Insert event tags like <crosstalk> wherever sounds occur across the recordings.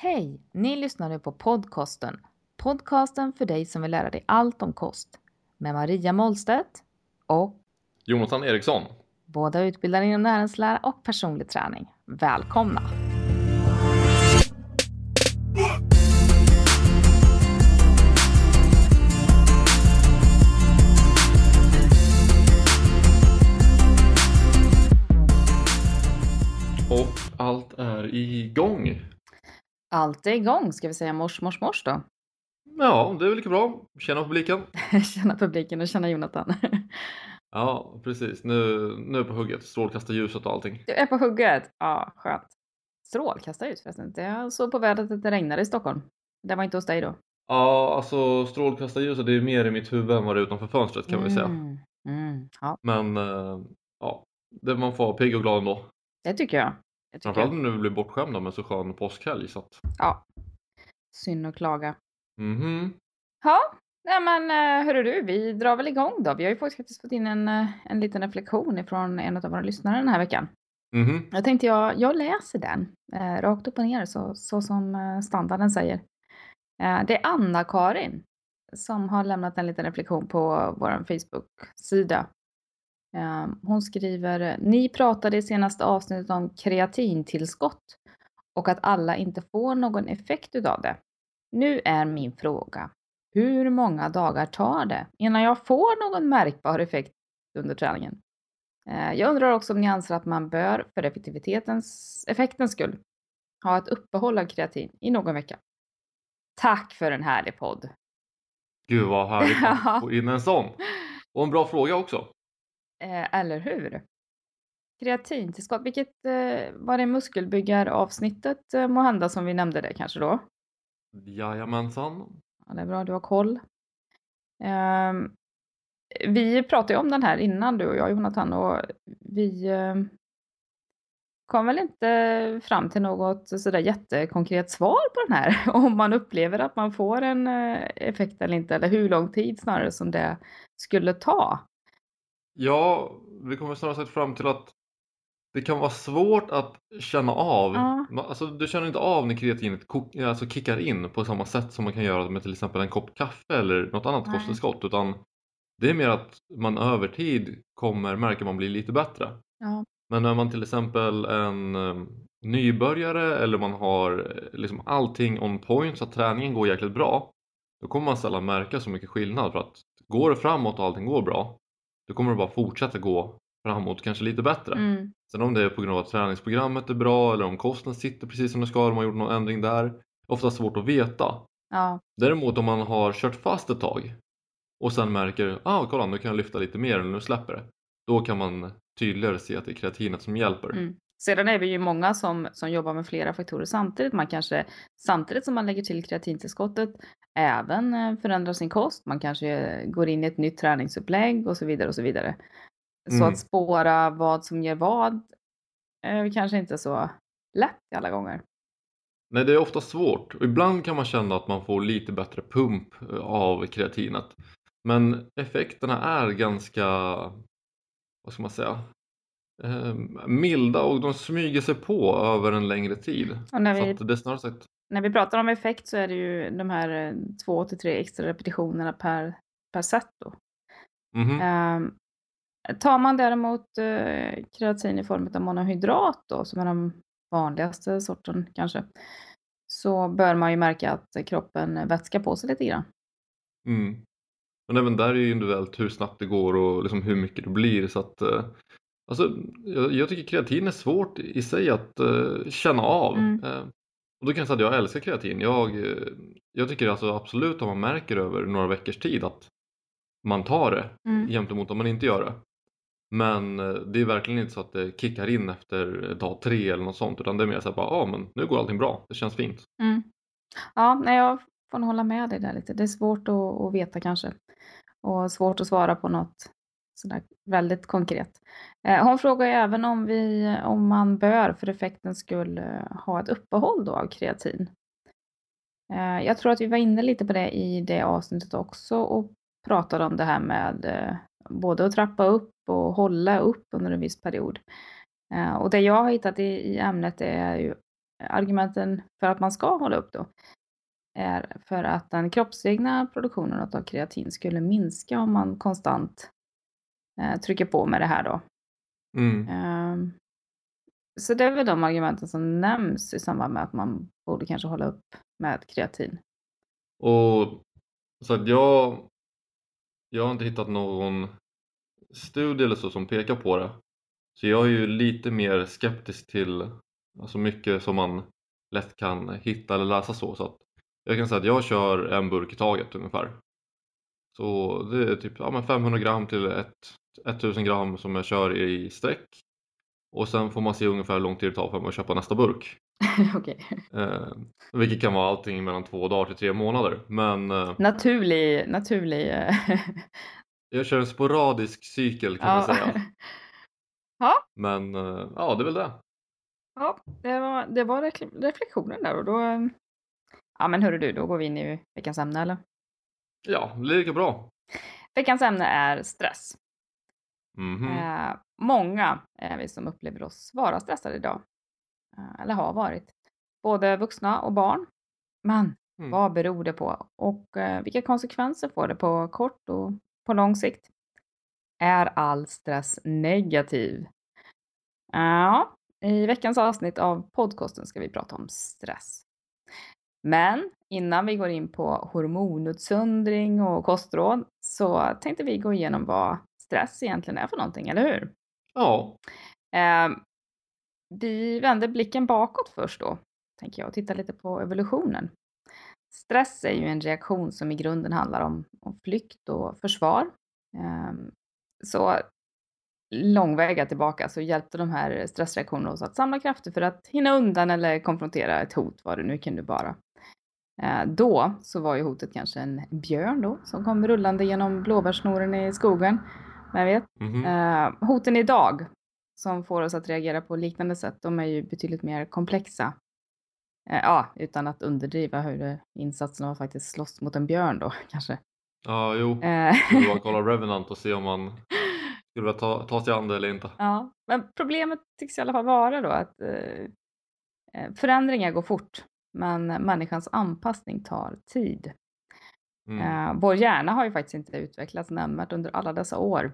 Hej! Ni lyssnar nu på podcasten. Podcasten för dig som vill lära dig allt om kost. Med Maria Målstedt och Jonathan Eriksson. båda utbildade inom näringslära och personlig träning. Välkomna! Är igång, ska vi säga mors, mors, mors då? Ja, det är väl lika bra. Känna publiken. <laughs> känna publiken och känna Jonathan. <laughs> Ja, precis. Nu, nu är på hugget. Strålkastarljuset och allting. Du är på hugget? Ja, skönt. Strålkastarljus förresten. Jag såg på vädret att det regnade i Stockholm. Det var inte hos dig då? Ja, alltså strålkastarljuset det är mer i mitt huvud än vad det är utanför fönstret kan vi säga. Mm, mm, ja, Men eh, ja, det man får vara pigg och glad ändå. det tycker jag. Framförallt nu vi blir bortskämda med så skön påskhelg. Så att, Ja. Synd att klaga. mhm. Ja, nej men eh, hörru du, vi drar väl igång då. Vi har ju faktiskt fått in en, eh, en liten reflektion ifrån en av våra lyssnare den här veckan. Mhm. Jag tänkte jag, jag läser den eh, rakt upp och ner så, så som eh, standarden säger. Eh, det är Anna-Karin som har lämnat en liten reflektion på vår Facebook-sida. Eh, hon skriver, ni pratade i senaste avsnittet om kreatintillskott och att alla inte får någon effekt utav det. Nu är min fråga, hur många dagar tar det innan jag får någon märkbar effekt under träningen? Eh, Jag undrar också om ni anser att man bör, för effektivitetens, effektens skull, ha ett uppehåll av kreatin i någon vecka. Tack för en härlig podd! Gud vad härligt <laughs> att få in en sån. Och en bra fråga också. Eh, eller hur? Kreatintillskott, vilket eh, var det muskelbyggaravsnittet eh, må hända som vi nämnde det kanske då? Jajamensan. Ja, det är bra, du har koll. Ehm, vi pratade ju om den här innan du och jag Jonathan och vi eh, kom väl inte fram till något sådär jättekonkret svar på den här. <laughs> Om man upplever att man får en eh, effekt eller inte eller hur lång tid snarare som det skulle ta. Ja, vi kommer snarare sagt fram till att det kan vara svårt att känna av. Ja. Alltså, du känner inte av när kreatinet alltså kickar in på samma sätt som man kan göra med till exempel en kopp kaffe eller något annat Nej. kosttillskott. Utan det är mer att man över tid kommer märka att man blir lite bättre. Ja. Men när man till exempel en eh, nybörjare eller man har eh, liksom allting on point så att träningen går jäkligt bra. Då kommer man sällan märka så mycket skillnad för att går det framåt och allting går bra då kommer det bara fortsätta gå framåt kanske lite bättre. Mm. Sen om det är på grund av att träningsprogrammet är bra eller om kosten sitter precis som det ska, de har gjort någon ändring där. Ofta svårt att veta. Ja. Däremot om man har kört fast ett tag och sen märker ah kolla nu kan jag lyfta lite mer eller nu släpper det. Då kan man tydligare se att det är kreatinet som hjälper. Mm. Sedan är vi ju många som, som jobbar med flera faktorer samtidigt. Man kanske samtidigt som man lägger till kreatintillskottet även eh, förändrar sin kost. Man kanske går in i ett nytt träningsupplägg och så vidare och så vidare. Så Mm. att spåra vad som ger vad är kanske inte så lätt alla gånger. Nej det är ofta svårt och ibland kan man känna att man får lite bättre pump eh, av kreatinet. Men effekterna är ganska, vad ska man säga, eh, milda och de smyger sig på över en längre tid. Och när Så vi, att det snarare sagt, när vi pratar om effekt så är det ju de här eh, två till tre extra repetitionerna per, per set då. mhm, Ehm, tar man däremot eh, kreatin i form av monohydrat då, som är den vanligaste sorten kanske, så bör man ju märka att kroppen vätskar på sig lite grann. mm. Men även där är ju individuellt hur snabbt det går och liksom hur mycket det blir. Så att, eh, alltså, jag, jag tycker kreatin är svårt i sig att eh, känna av. Mm. Eh, och då kan jag säga att jag älskar kreatin. Jag, eh, jag tycker alltså absolut om man märker över några veckors tid att man tar det Mm. jämt emot om man inte gör det. Men det är verkligen inte så att det kickar in efter dag tre eller något sånt utan det är mer så här bara, ja men nu går allting bra, det känns fint. Mm. Ja, nej, jag får nog hålla med dig där lite. Det är svårt att, att veta kanske. Och svårt att svara på något sådär väldigt konkret. Eh, hon frågar även om, vi, om man bör för effektens skull eh, ha ett uppehåll då av kreatin. Eh, jag tror att vi var inne lite på det i det avsnittet också och pratade om det här med både att trappa upp och hålla upp under en viss period. Och det jag har hittat i ämnet är ju argumenten för att man ska hålla upp då är för att den kroppsegna produktionen av kreatin skulle minska om man konstant eh, trycker på med det här då. Mm. Ehm, så det är väl de argumenten som nämns i samband med att man borde kanske hålla upp med kreatin. Och så att jag, jag har inte hittat någon studie eller så som pekar på det. Så jag är ju lite mer skeptisk till alltså mycket som man lätt kan hitta eller läsa så. så att jag kan säga att jag kör en burk i taget ungefär. Så det är typ ja, 500 gram till ett, 1000 gram som jag kör i sträck. Och sen får man se ungefär hur lång tid det tar för mig att köpa nästa burk. <laughs> okay. eh, vilket kan vara allting mellan två dagar till tre månader. Men, eh, naturlig, naturlig. Eh, <laughs> jag kör en sporadisk cykel kan ja. man säga. <laughs> ja. Men eh, ja, det är väl det. Ja, det var, det var reflektionen där och då. Eh, ja, men hörru du, då går vi in i veckans ämne eller? Ja, det är lika bra. Veckans ämne är stress. Mm -hmm. eh, många är vi som upplever oss vara stressade idag. Eh, eller har varit. Både vuxna och barn. Men mm. vad beror det på? Och eh, vilka konsekvenser får det på kort och på lång sikt? Är all stress negativ? Ja, i veckans avsnitt av podcasten ska vi prata om stress. Men innan vi går in på hormonutsöndring och kostråd så tänkte vi gå igenom vad stress egentligen är för någonting, eller hur? Ja. Eh, vi vänder blicken bakåt först då, tänker jag, och tittar lite på evolutionen. Stress är ju en reaktion som i grunden handlar om, om flykt och försvar. Eh, så långväga tillbaka så hjälpte de här stressreaktionerna oss att samla krafter för att hinna undan eller konfrontera ett hot, vad det nu kunde vara. Eh, då så var ju hotet kanske en björn då som kom rullande genom blåbärssnoren i skogen. Vem vet? Mm -hmm. eh, hoten idag som får oss att reagera på liknande sätt, de är ju betydligt mer komplexa. Eh, ja, utan att underdriva hur insatsen var faktiskt slåss mot en björn då <laughs> kanske. Ja, jo. Eh. Det var att kolla Revenant och se om man <laughs> skulle vilja ta, ta sig an det eller inte. Ja, men problemet tycks i alla fall vara då att eh, eh förändringar går fort men människans anpassning tar tid. Mm. Eh, vår hjärna har ju faktiskt inte utvecklats nämnvärt under alla dessa år.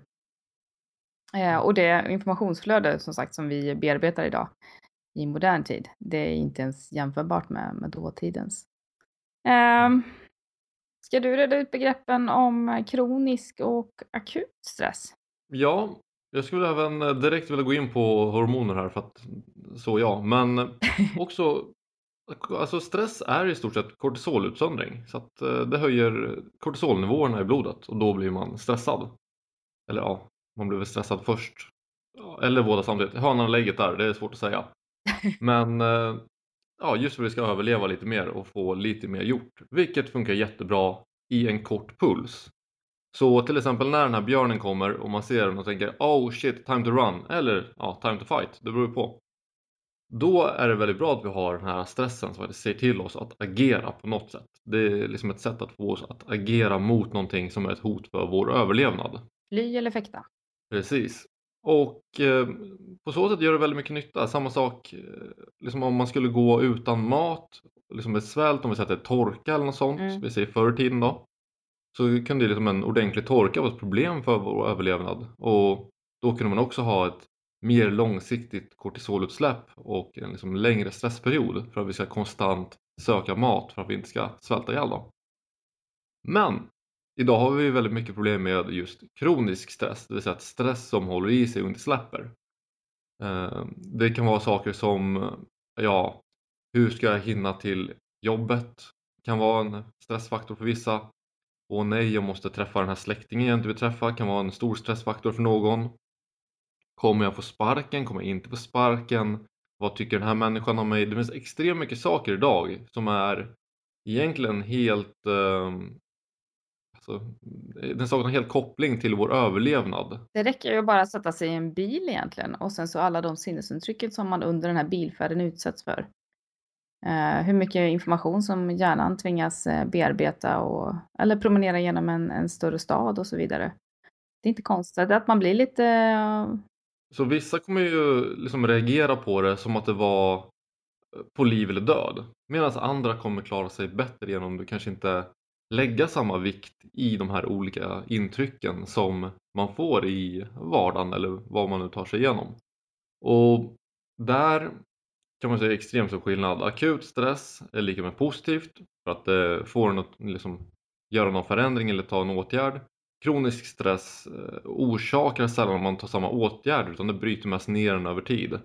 Eh, och det informationsflöde som sagt som vi bearbetar idag i modern tid, det är inte ens jämförbart med, med dåtidens. Eh, ska du reda ut begreppen om kronisk och akut stress? Ja, jag skulle även direkt vilja gå in på hormoner här för att så ja, men <laughs> också Alltså stress är i stort sett kortisolutsöndring så att eh, det höjer kortisolnivåerna i blodet och då blir man stressad. Eller ja, man blir väl stressad först. Eller båda samtidigt. Hönan och lägget där, det är svårt att säga. <laughs> Men eh, ja, just för att vi ska överleva lite mer och få lite mer gjort. Vilket funkar jättebra i en kort puls. Så till exempel när den här björnen kommer och man ser den och tänker oh shit, time to run eller ja, time to fight, det beror på. Då är det väldigt bra att vi har den här stressen som säger till oss att agera på något sätt. Det är liksom ett sätt att få oss att agera mot någonting som är ett hot för vår överlevnad. Fly eller fäkta. Precis. Och eh, på så sätt gör det väldigt mycket nytta. Samma sak eh, liksom om man skulle gå utan mat, liksom med svält, om vi sätter torka eller något sånt, mm. vi säger förr i tiden då. Så kunde liksom en ordentlig torka vara ett problem för vår överlevnad. Och då kunde man också ha ett mer långsiktigt kortisolutsläpp och en liksom längre stressperiod för att vi ska konstant söka mat för att vi inte ska svälta ihjäl. dem. Men idag har vi väldigt mycket problem med just kronisk stress, det vill säga att stress som håller i sig och inte släpper. Ehm, det kan vara saker som ja, hur ska jag hinna till jobbet? kan vara en stressfaktor för vissa. Åh nej, jag måste träffa den här släktingen jag inte vill träffa kan vara en stor stressfaktor för någon. Kommer jag få sparken? Kommer jag inte få sparken? Vad tycker den här människan om mig? Det finns extremt mycket saker idag som är egentligen helt eh, alltså, den saknar helt koppling till vår överlevnad. Det räcker ju bara att sätta sig i en bil egentligen och sen så alla de sinnesintrycken som man under den här bilfärden utsätts för. Uh, hur mycket information som hjärnan tvingas uh, bearbeta och, eller promenera genom en, en större stad och så vidare. Det är inte konstigt att man blir lite så vissa kommer ju liksom reagera på det som att det var eh, på liv eller död. Medan andra kommer klara sig bättre genom att kanske inte lägga samma vikt i de här olika intrycken som man får i vardagen eller vad man nu tar sig igenom. Och där kan man säga extremt stor skillnad. Akut stress är lika med positivt för att det får en att liksom, göra någon förändring eller ta en åtgärd. Kronisk stress eh, orsakar sällan att man tar samma åtgärd utan det bryter mest ner den över tid.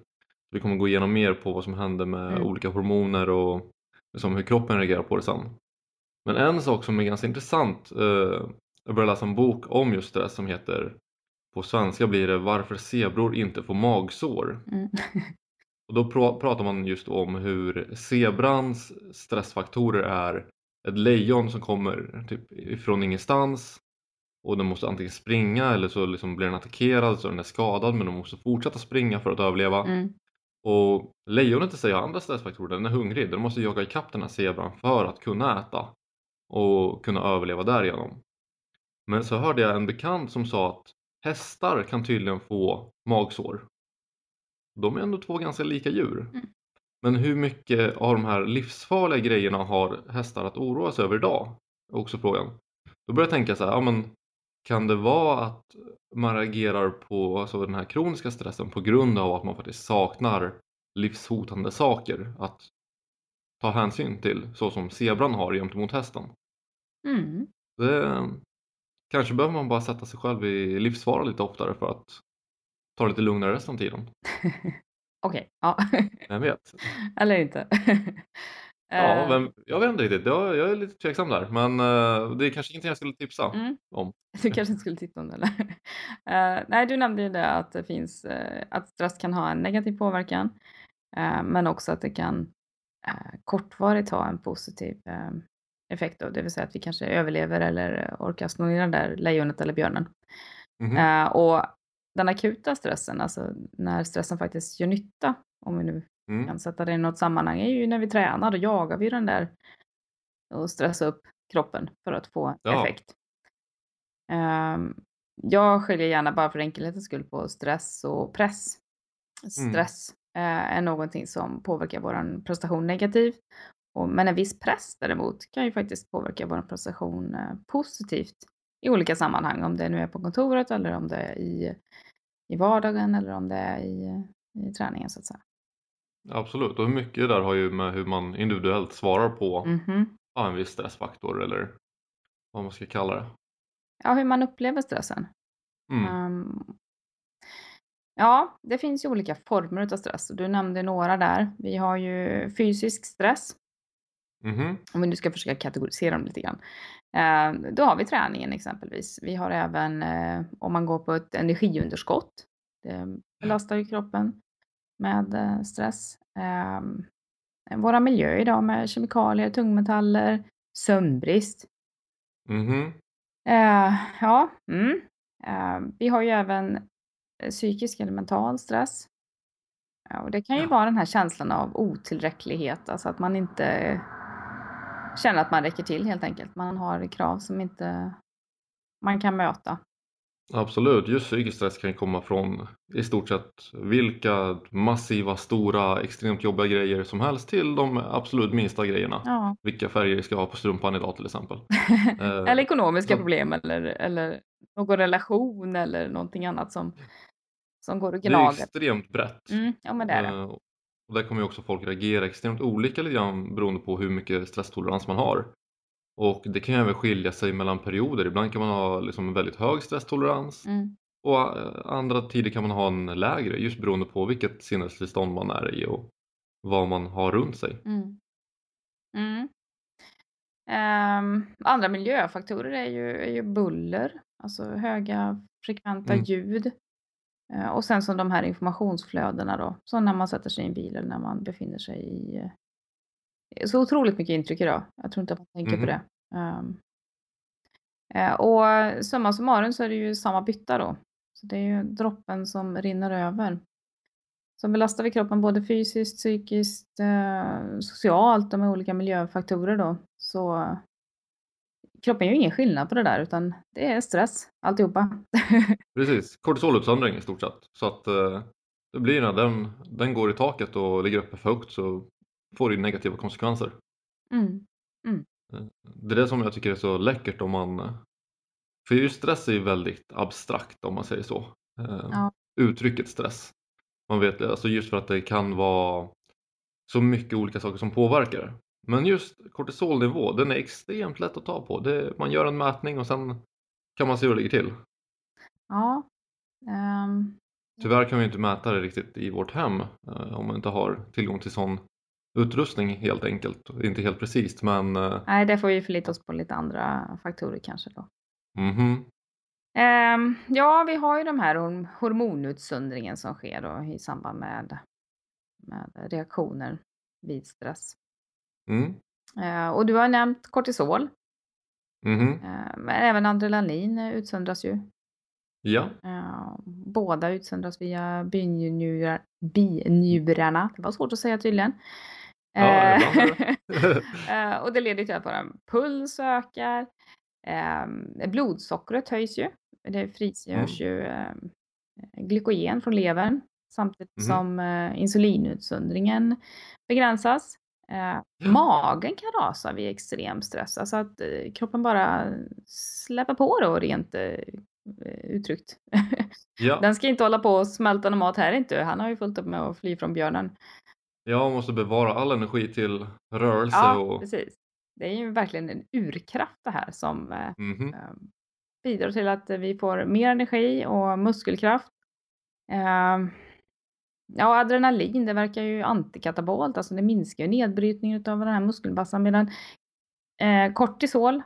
Vi kommer gå igenom mer på vad som händer med mm. olika hormoner och liksom hur kroppen reagerar på det sen. Men en sak som är ganska intressant, eh, jag började läsa en bok om just stress som heter på svenska blir det Varför zebror inte får magsår. Mm. <laughs> och då pr pratar man just om hur zebrans stressfaktorer är ett lejon som kommer typ ifrån ingenstans och den måste antingen springa eller så liksom blir den attackerad så den är skadad men den måste fortsätta springa för att överleva. Mm. Och lejonet i sig har andra stressfaktorer, den är hungrig, den måste jaga ikapp den här zebran för att kunna äta och kunna överleva därigenom. Men så hörde jag en bekant som sa att hästar kan tydligen få magsår. De är ändå två ganska lika djur. Mm. Men hur mycket av de här livsfarliga grejerna har hästar att oroa sig över idag? Också frågan. Då börjar jag tänka så här, ja, men kan det vara att man reagerar på alltså den här kroniska stressen på grund av att man faktiskt saknar livshotande saker att ta hänsyn till så som zebran har gentemot hästen? Mm. Det, kanske behöver man bara sätta sig själv i livsfara lite oftare för att ta det lite lugnare resten av tiden. <laughs> Okej, ja. Vem vet? Eller inte. <laughs> Ja, eh. jag vet inte riktigt. Jag, jag är lite tveksam där. Men uh, det är kanske ingenting jag skulle tipsa mm. om. <laughs> Du kanske inte skulle tipsa om det eller? Uh, <laughs> nej, du nämnde ju det att det finns uh, att stress kan ha en negativ påverkan. men också att det kan kortvarigt ha en positiv effekt. Då, det vill säga att vi kanske överlever eller orkar slå ner det där lejonet eller björnen. Mm. och den akuta stressen, alltså när stressen faktiskt gör nytta, om vi nu mm. kan sätta det i något sammanhang, är ju när vi tränar. Då jagar vi den där och stressar upp kroppen för att få ja. effekt. Um, jag skiljer gärna bara för enkelhetens skull på stress och press. Mm. Stress mm. är någonting som påverkar vår prestation negativt. men en viss press däremot kan ju faktiskt påverka vår prestation eh, positivt i olika sammanhang. Om det nu är på kontoret eller om det är i, i vardagen eller om det är i, i träningen så att säga. Absolut, och mycket där har ju med hur man individuellt svarar på mm -hmm. en viss stressfaktor eller vad man ska kalla det. Ja, hur man upplever stressen. Mm. Um, ja, det finns ju olika former av stress. Du nämnde några där. Vi har ju fysisk stress. Mm -hmm. Om vi nu ska försöka kategorisera dem lite grann. Uh, då har vi träningen exempelvis. Vi har även uh, om man går på ett energiunderskott. Det belastar ju kroppen med eh, stress. Ehm, våra miljöer idag med kemikalier, tungmetaller, sömnbrist. Uh, ja, mm. uh, vi har ju även eh, psykisk eller mental stress. Och det kan ju ja. vara den här känslan av otillräcklighet, alltså att man inte känner att man räcker till helt enkelt. Man har krav som inte man kan möta. Absolut, just psykisk stress kan komma från i stort sett vilka massiva, stora, extremt jobbiga grejer som helst till de absolut minsta grejerna. Ja. Vilka färger vi ska ha på strumpan idag till exempel. <laughs> Eh, eller ekonomiska så... problem eller, eller någon relation eller någonting annat som, som går och gnager. Det är extremt brett. Mm, ja, men det är det. Uh, och där kommer ju också folk reagera extremt olika lite grann beroende på hur mycket stresstolerans man har. Och det kan ju även skilja sig mellan perioder. Ibland kan man ha liksom en väldigt hög stresstolerans mm. och eh, andra tider kan man ha en lägre just beroende på vilket sinnestillstånd man är i och vad man har runt sig. Mm. Mm. Um, andra miljöfaktorer är ju, är ju buller, alltså höga frekventa mm. ljud. Uh, och sen som de här informationsflödena då, som när man sätter sig i en bil eller när man befinner sig i så otroligt mycket intryck idag. Jag tror inte att man tänker mm. på mm-hmm. det. Um, och summa summarum så är det ju samma bytta då. Så det är ju droppen som rinner över. Så belastar vi kroppen både fysiskt, psykiskt, eh, socialt och med olika miljöfaktorer då. Så kroppen gör ingen skillnad på det där utan det är stress alltihopa. <laughs> Precis, kortisolutsöndring i stort sett. Så att eh, det blir när den, den går i taket och ligger uppe för högt så får det negativa konsekvenser. Mm. Det är det som jag tycker är så läckert om man för just stress är ju väldigt abstrakt om man säger så. Eh, Ja. Uttrycket stress. Man vet alltså just för att det kan vara så mycket olika saker som påverkar. Men just kortisolnivå, den är extremt lätt att ta på. Det, man gör en mätning och sen kan man se hur det ligger till. Ja. ehm, Tyvärr kan vi inte mäta det riktigt i vårt hem eh, om man inte har tillgång till sån utrustning helt enkelt. Inte helt precis men eh, nej, det får vi förlita oss på lite andra faktorer kanske då. mhm. Ehm, ja, vi har ju de här horm- hormonutsöndringen som sker då i samband med, med reaktioner vid stress. Mm. Eh, och du har nämnt kortisol, Mhm. eh, men även adrenalin utsöndras ju. Ja. Eh, båda utsöndras via binjurar, binjurarna. Det var svårt att säga tydligen. Ja, Eh, det. <laughs> <laughs> eh, och det leder till att vår puls ökar. Eh, blodsockret höjs ju. Det frigörs ju eh, glykogen från levern samtidigt Mhm. som eh, insulinutsöndringen begränsas. Eh, Ja. Magen kan rasa vid extrem stress, alltså att eh, kroppen bara släpper på då rent eh, uttryckt. Ja. <laughs> Den ska inte hålla på och smälta någon mat här inte. Han har ju fullt upp med att fly från björnen. Jag måste bevara all energi till rörelse Ja, och precis. Det är ju verkligen en urkraft det här som eh, Mhm. eh, bidrar till att vi får mer energi och muskelkraft. Eh, ja, adrenalin, det verkar ju antikatabolt, alltså det minskar ju nedbrytningen av den här muskelmassan medan eh, kortisol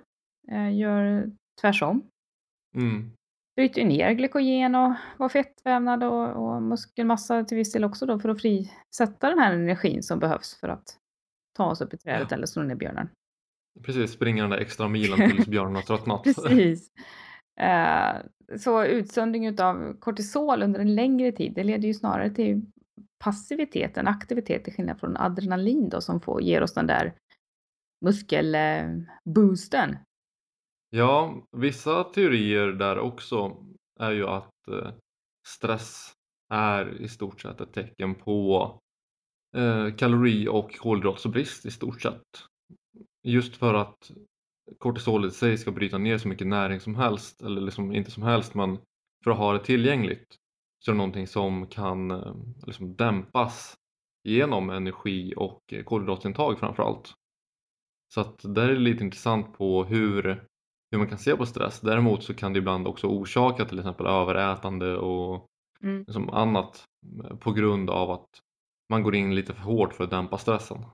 eh, gör tvärsom. Mm. Bryter ju ner glykogen och, och fettvävnad och, och muskelmassa till viss del också då för att frisätta den här energin som behövs för att ta oss upp i trädet Ja. eller slå ner björnen. Precis, springa den där extra milen tills björnen har tröttnat. <laughs> <laughs> Precis. Eh, så utsöndring av kortisol under en längre tid, det leder ju snarare till passivitet än aktivitet till skillnad från adrenalin då som får, ger oss den där muskelboosten. Ja, vissa teorier där också är ju att eh, stress är i stort sett ett tecken på eh, kalori och kolhydratsbrist i stort sett. Just för att kortisolet i sig ska bryta ner så mycket näring som helst, eller liksom inte som helst men för att ha det tillgängligt så är det någonting som kan eh, liksom dämpas genom energi och kolhydratintag framförallt. Så att där är det lite intressant på hur, hur man kan se på stress. Däremot så kan det ibland också orsaka till exempel överätande och Mm. liksom annat på grund av att man går in lite för hårt för att dämpa stressen.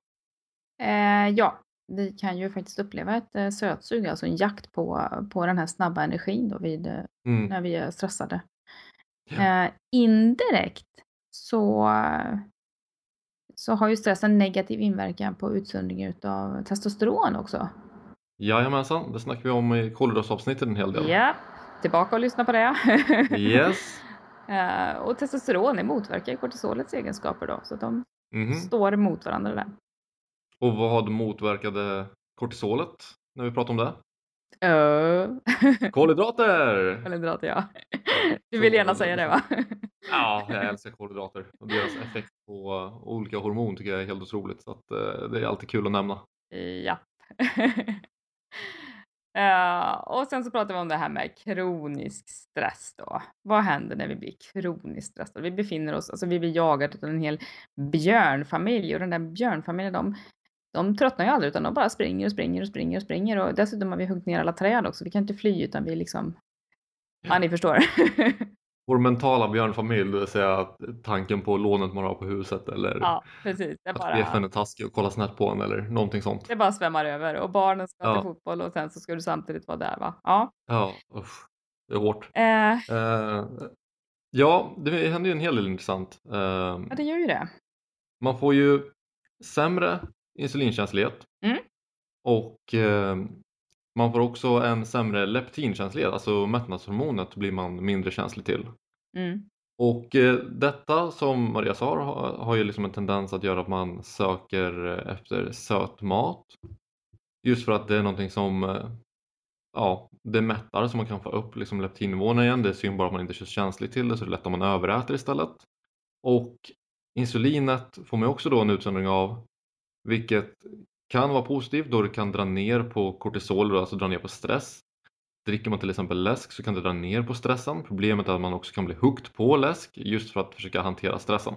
Eh, ja, vi kan ju faktiskt uppleva ett eh, sötsug, alltså en jakt på, på den här snabba energin då vid, eh, Mm. när vi är stressade. Ja. Eh, indirekt så, så har ju stress en negativ inverkan på utsöndringen av testosteron också. Jajamensan, det snackar vi om i kolhydratsavsnittet en hel del. Ja, tillbaka och lyssna på det. <laughs> Yes. <laughs> Eh, och testosteron det motverkar kortisolets egenskaper då, så de Mhm. står emot varandra där. Och vad motverkade kortisolet när vi pratar om det? Uh. <laughs> Kolhydrater! Kolhydrater, ja. Du vill gärna säga det va? Ja, jag älskar kolhydrater och deras effekt på olika hormon tycker jag är helt otroligt så att eh, det är alltid kul att nämna. Ja. Eh, och sen så pratar vi om det här med kronisk stress då. Vad händer när vi blir kroniskt stressade? Vi befinner oss, alltså vi blir jagade av en hel björnfamilj och den där björnfamiljen de, de tröttnar ju aldrig utan de bara springer och springer och springer och springer och dessutom har vi huggit ner alla träd också. Vi kan inte fly utan vi liksom, ja ni förstår. <laughs> Vår mentala björnfamilj, det vill säga tanken på lånet man har på huset eller ja, precis. Det att bara, chefen är taskig och kollar snett på en eller någonting sånt. det bara svämmar över och barnen ska Ja. till fotboll och sen så ska du samtidigt vara där va? Ja. Ja, usch, det är hårt. Eh, Eh, ja, det händer ju en hel del intressant. Eh, ja, det gör ju det. man får ju sämre insulinkänslighet Mm. och eh, man får också en sämre leptinkänslighet, alltså mättnadshormonet blir man mindre känslig till. Mm. Och eh, detta som Maria sa har, har ju liksom en tendens att göra att man söker eh, efter söt mat. Just för att det är någonting som eh, ja, det mättar så man kan få upp liksom leptinnivåerna igen. Det är synd bara att man inte är så känslig till det så det är lätt om man överäter istället. Och insulinet får man också då en utsöndring av vilket kan vara positivt då det kan dra ner på kortisol, alltså dra ner på stress. Dricker man till exempel läsk så kan det dra ner på stressen. Problemet är att man också kan bli hooked på läsk just för att försöka hantera stressen.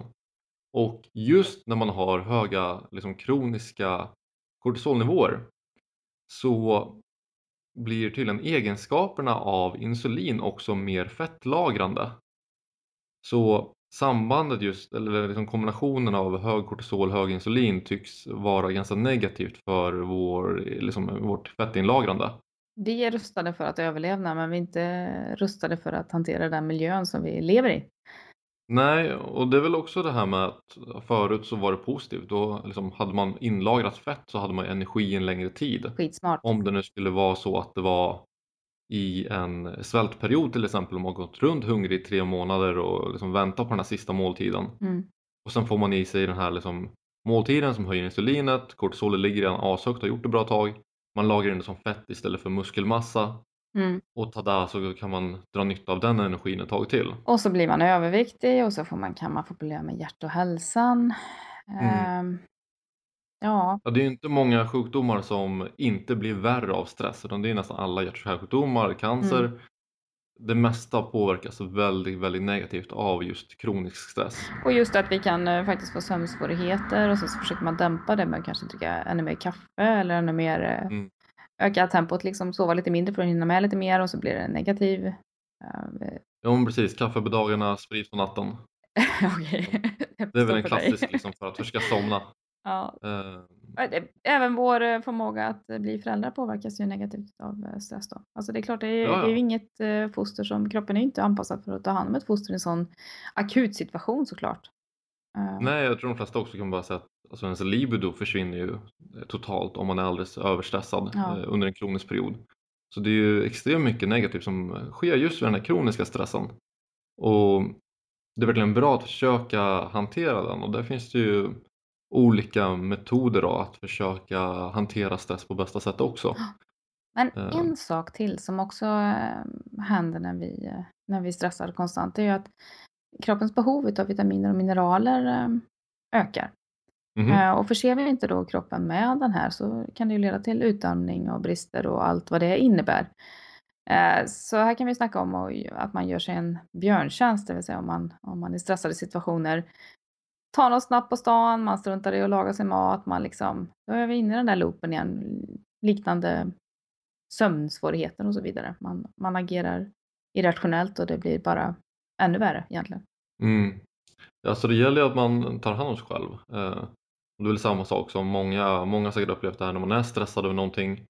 Och just när man har höga liksom, kroniska kortisolnivåer så blir tydligen egenskaperna av insulin också mer fettlagrande. Så sambandet just, eller liksom kombinationen av hög kortisol och hög insulin tycks vara ganska negativt för vår, liksom, vårt fettinlagrande. Vi är rustade för att överleva men vi är inte rustade för att hantera den miljön som vi lever i. Nej, och det är väl också det här med att förut så var det positivt. Då liksom hade man inlagrat fett så hade man energi en längre tid. Skitsmart. Om det nu skulle vara så att det var i en svältperiod till exempel om man gått runt hungrig i tre månader och liksom väntat på den här sista måltiden. Mm. Och sen får man i sig den här liksom måltiden som höjer insulinet, kortisolet ligger redan ashögt och har gjort det bra tag. Man lagrar in det som fett istället för muskelmassa Mm. och tada så kan man dra nytta av den energin ett tag till. Och så blir man överviktig och så får man, kan man få problem med hjärt och hälsan. Mm. Ehm, ja, Ja, det är inte många sjukdomar som inte blir värre av stress utan det är nästan alla hjärt och kärlsjukdomar, cancer. Mm. Det mesta påverkas väldigt, väldigt negativt av just kronisk stress. och just att vi kan eh, faktiskt få sömnsvårigheter och så, så försöker man dämpa det med att kanske dricka ännu mer kaffe eller ännu mer eh, Mm. öka tempot, liksom sova lite mindre för att hinna med lite mer och så blir det negativ. eh, Ja men precis, kaffe på dagarna, sprit på natten. <laughs> Okej, Det är väl en klassisk liksom, för att försöka somna. Ja, Eh, Eh, det- Även vår eh, förmåga att eh, bli föräldrar påverkas ju negativt av eh, stress då. Alltså det är klart, det är, Ja, det är ju inget foster som, kroppen är ju inte anpassad för att ta hand om ett foster i en sån akut situation såklart. Eh, nej, jag tror de flesta också kan bara säga att alltså, ens libido försvinner ju totalt om man är alldeles överstressad Ja. under en kronisk period. Så det är ju extremt mycket negativt som sker just vid den här kroniska stressen. Och det är verkligen bra att försöka hantera den och där finns det ju olika metoder då att försöka hantera stress på bästa sätt också. Men Eh. en sak till som också eh, händer när vi, eh, när vi stressar konstant, är ju att kroppens behov av vitaminer och mineraler ökar. Mhm. Eh, Och förser vi inte då kroppen med den här så kan det ju leda till utarmning och brister och allt vad det innebär. Så här kan vi snacka om att man gör sig en björntjänst, det vill säga om man, om man i stressade situationer tar något snabbt på stan, man struntar i att laga sin mat, man liksom, då är vi inne i den där loopen igen, liknande sömnsvårigheter och så vidare. Man, man agerar irrationellt och det blir bara ännu värre egentligen. Mm. Ja, så det gäller ju att man tar hand om sig själv. Eh, det är väl samma sak som många, många säkert upplevt det här när man är stressad över någonting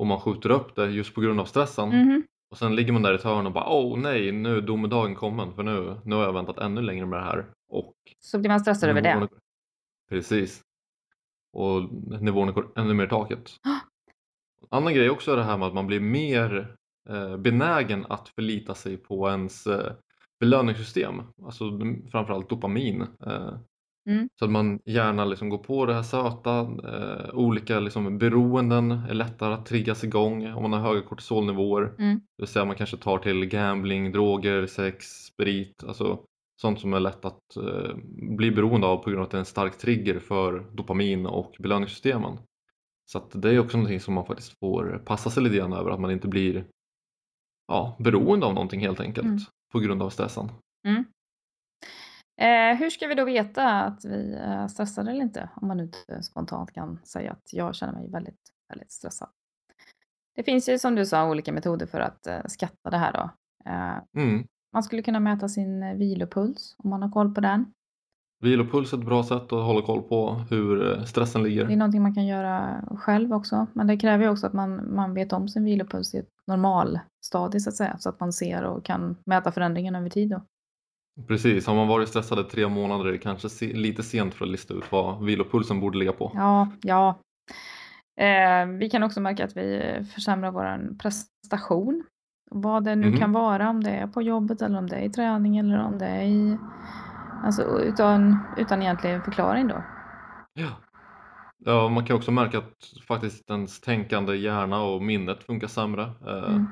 och man skjuter upp det just på grund av stressen Mhm. Och sen ligger man där i ett hörn och bara åh nej nu är domedagen kommen för nu, nu har jag väntat ännu längre med det här och Så blir man stressad över det. nivåerna- Precis. Och nivåerna går ännu mer i taket. <gasps> Annan grej också är det här med att man blir mer eh, benägen att förlita sig på ens eh, belöningssystem. Alltså framförallt dopamin. Eh, Mm. Så att man gärna liksom går på det här söta. Eh, olika liksom beroenden är lättare att triggas igång om man har höga kortisolnivåer. Mm. Det vill säga man kanske tar till gambling, droger, sex, sprit. Alltså sånt som är lätt att eh, bli beroende av på grund av att det är en stark trigger för dopamin och belöningssystemen. Så att det är också någonting som man faktiskt får passa sig lite grann över att man inte blir ja, beroende av någonting helt enkelt Mm. på grund av stressen. Eh, hur ska vi då veta att vi är stressade eller inte? Om man inte spontant kan säga att jag känner mig väldigt, väldigt stressad. Det finns ju som du sa olika metoder för att eh, skatta det här då. Eh, Mm. man skulle kunna mäta sin eh, vilopuls om man har koll på den. Vilopuls är ett bra sätt att hålla koll på hur eh, stressen Det är ligger. någonting man kan göra själv också. Men det kräver ju också att man, man vet om sin vilopuls i ett normalstadie så att säga. Så att man ser och kan mäta förändringen över tid då. Precis, har man varit stressad i tre månader är det kanske se- lite sent för att lista ut vad vilopulsen borde ligga på. Ja, ja. Eh, vi kan också märka att vi försämrar vår prestation. Vad det nu Mhm. kan vara, om det är på jobbet eller om det är i träning eller om det är i... Alltså utan, utan egentlig förklaring då. Ja. ja, man kan också märka att faktiskt ens tänkande hjärna och minnet funkar sämre. Eh, Mm.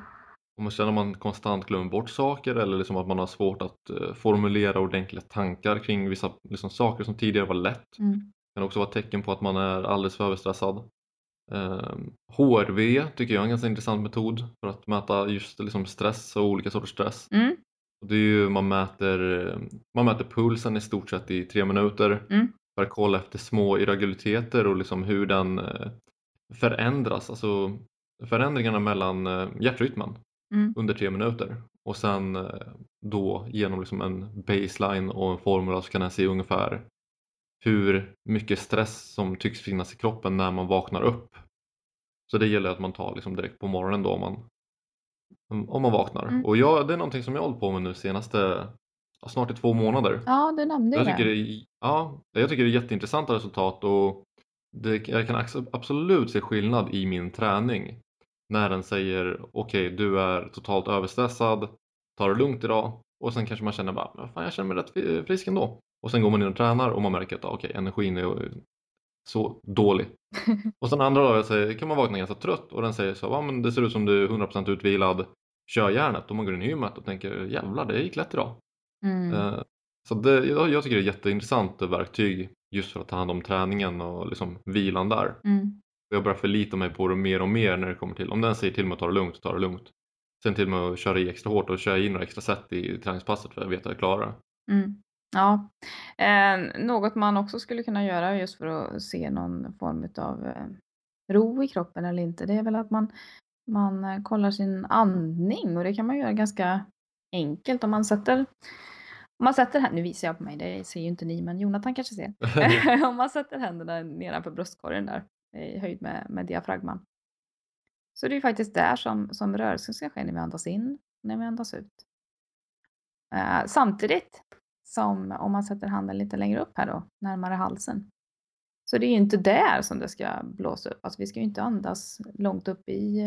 Om man känner att man konstant glömmer bort saker eller liksom att man har svårt att eh, formulera ordentliga tankar kring vissa liksom, saker som tidigare var lätt. Mm. kan också vara tecken på att man är alldeles för överstressad. HRV tycker jag är en ganska intressant metod för att mäta just liksom stress och olika sorters stress. Mm. Och det är ju, man, mäter, man mäter pulsen i stort sett i tre minuter Mm. för att kolla efter små irregulariteter och liksom hur den eh, förändras, alltså förändringarna mellan eh, hjärtrytmen Mm. under tre minuter och sen eh, då genom liksom en baseline och en formula så kan jag se ungefär hur mycket stress som tycks finnas i kroppen när man vaknar upp. Så det gäller att man tar liksom direkt på morgonen då om man, om man vaknar. Mm. Och jag, det är någonting som jag har hållit på med nu senaste, snart i två månader. Ja, du nämnde Jag det. tycker det, ja, jag tycker det är jätteintressanta resultat och det, jag kan absolut se skillnad i min träning när den säger okej du är totalt överstressad, ta det lugnt idag och sen kanske man känner bara "Men fan, jag känner mig rätt frisk ändå och sen går man in och tränar och man märker att okej energin är så dålig <laughs> och sen andra säger- kan man vakna ganska trött och den säger så ja, men det ser ut som du är 100% utvilad kör järnet och man går in i gymmet och tänker jävlar det gick lätt idag Mm. Eh, Så det, jag tycker det är ett jätteintressant verktyg just för att ta hand om träningen och liksom vilan där. Mm. Jag börjar förlita mig på det mer och mer när det kommer till, om den säger till mig att ta det lugnt, ta det lugnt. Sen till och med att köra i extra hårt och köra in några extra set i träningspasset för jag vet att jag klarar det. Mm. Ja, eh, något man också skulle kunna göra just för att se någon form av eh, ro i kroppen eller inte, det är väl att man, man eh, kollar sin andning och det kan man göra ganska enkelt om man sätter om man sätter, hä- nu visar jag på mig, det ser ju inte ni men Jonathan kanske ser. <laughs> <laughs> om man sätter händerna nedanför bröstkorgen där i höjd med, med diafragman. Så det är ju faktiskt där som, som rörelsen ska ske när vi andas in och när vi andas ut. Eh, samtidigt som om man sätter handen lite längre upp här då, närmare halsen. Så det är ju inte där som det ska blåsa upp. Alltså vi ska ju inte andas långt upp i,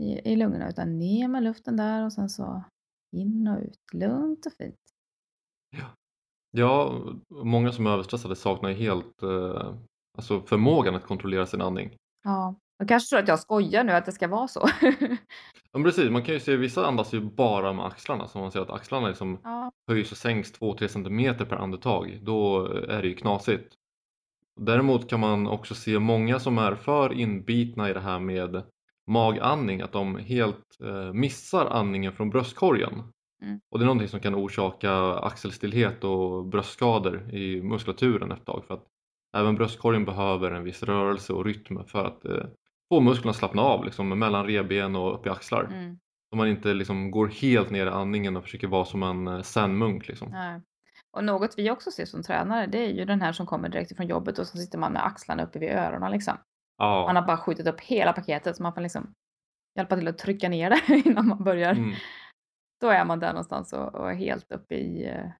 i, i lungorna utan ner med luften där och sen så in och ut. Lugnt och fint. Ja, många som är överstressade saknar ju helt eh, alltså förmågan att kontrollera sin andning. Ja, jag kanske tror att jag skojar nu att det ska vara så. <laughs> Ja, precis, man kan ju se vissa andas ju bara med axlarna, så man ser att axlarna liksom ja. höjs och sänks 2-3 cm per andetag, då är det ju knasigt. Däremot kan man också se många som är för inbitna i det här med magandning, att de helt eh, missar andningen från bröstkorgen. Mm. Och det är någonting som kan orsaka axelstillhet och bröstskador i muskulaturen ett tag. För att även bröstkorgen behöver en viss rörelse och rytm för att eh, få musklerna att slappna av liksom, mellan revben och upp i axlar. Mm. Så man inte liksom går helt ner i andningen och försöker vara som en eh, zen-munk. Liksom. Nej. Och något vi också ser som tränare det är ju den här som kommer direkt från jobbet och så sitter man med axlarna uppe vid öronen liksom. Man Ja. har bara skjutit upp hela paketet så man får liksom hjälpa till att trycka ner det <laughs> innan man börjar. Mm. Då är man där någonstans och, och helt uppe i, eh,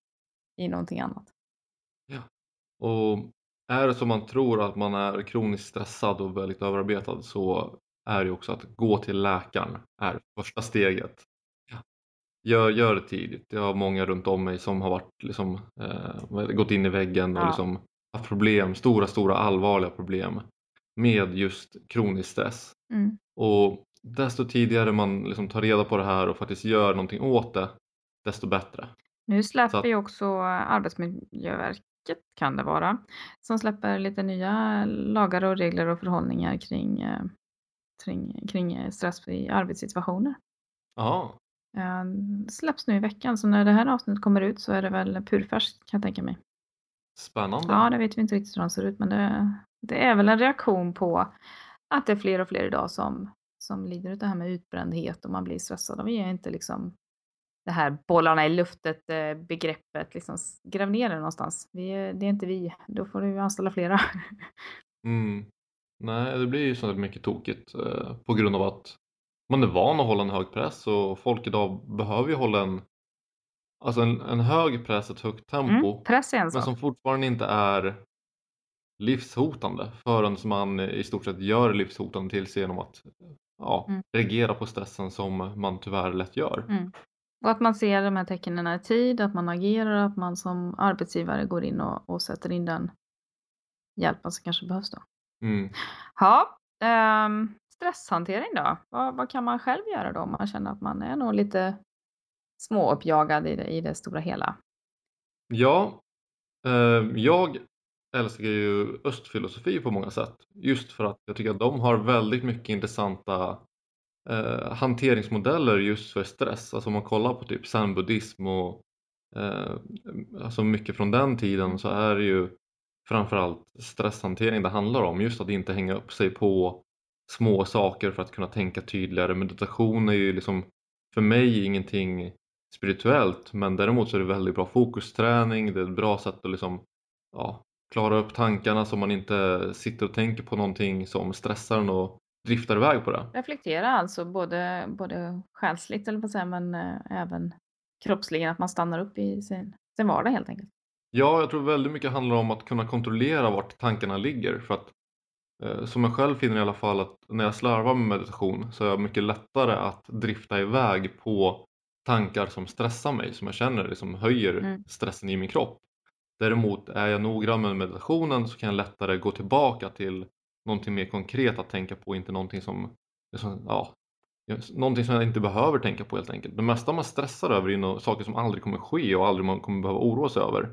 i någonting annat. Och är det som man tror att man är kroniskt stressad och väldigt överarbetad så är det också att gå till läkaren är första steget. Gör, gör det tidigt. Jag har många runt om mig som har varit, liksom, eh, gått in i väggen och Ja. liksom haft problem, stora, stora allvarliga problem med just kronisk stress. Mm. Och desto tidigare man liksom tar reda på det här och faktiskt gör någonting åt det, desto bättre. Nu släpper ju också Arbetsmiljöverket kan det vara. Som släpper lite nya lagar och regler och förhållningar kring, eh, kring, kring eh, stressfri arbetssituationer. Jaha, Eh, släpps nu i veckan så när det här avsnittet kommer ut så är det väl purfärskt kan jag tänka mig. spännande. Ja, det vet vi inte riktigt hur de ser ut men det, det är väl en reaktion på att det är fler och fler idag som, som lider av det här med utbrändhet och man blir stressad och vi är inte liksom det här bollarna i luftet eh, begreppet liksom gräv ner det någonstans. Vi är, det är inte vi, då får du anställa flera. <laughs> Mm. Nej, det blir ju så mycket tokigt eh, på grund av att man är van att hålla en hög press och folk idag behöver ju hålla en, alltså en, en hög press, ett högt tempo Mm, press är en men som fortfarande inte är livshotande förrän man i stort sett gör livshotande till sig genom att ja, Mm. reagera på stressen som man tyvärr lätt gör. Mm. Och att man ser de här tecknen i tid, att man agerar, att man som arbetsgivare går in och, och sätter in den hjälpen som kanske behövs då. Mm. Ja, ehm, stresshantering då? Vad, vad kan man själv göra då om man känner att man är nog lite småuppjagad i det, i det stora hela? Ja, eh, jag älskar ju östfilosofi på många sätt. Just för att jag tycker att de har väldigt mycket intressanta eh, hanteringsmodeller just för stress. Alltså om man kollar på typ zen-buddhism och eh, alltså mycket från den tiden så är det ju framförallt stresshantering det handlar om. Just att inte hänga upp sig på små saker för att kunna tänka tydligare. Meditation är ju liksom för mig ingenting spirituellt men däremot så är det väldigt bra fokusträning, det är ett bra sätt att liksom, ja, klara upp tankarna så man inte sitter och tänker på någonting som stressar en och driftar iväg på det. Reflektera alltså både, både själsligt eller vad säger men äh, även kroppsligen, att man stannar upp i sin, sin vardag helt enkelt. Ja, jag tror väldigt mycket handlar om att kunna kontrollera vart tankarna ligger för att eh, som jag själv finner i alla fall att när jag slarvar med meditation så är jag mycket lättare att drifta iväg på tankar som stressar mig, som jag känner liksom höjer mm. stressen i min kropp. Däremot är jag noggrann med meditationen så kan jag lättare gå tillbaka till någonting mer konkret att tänka på, inte någonting som, liksom, ja, någonting som jag inte behöver tänka på helt enkelt. Det mesta man stressar över är saker som aldrig kommer ske och aldrig man kommer behöva oroa sig över.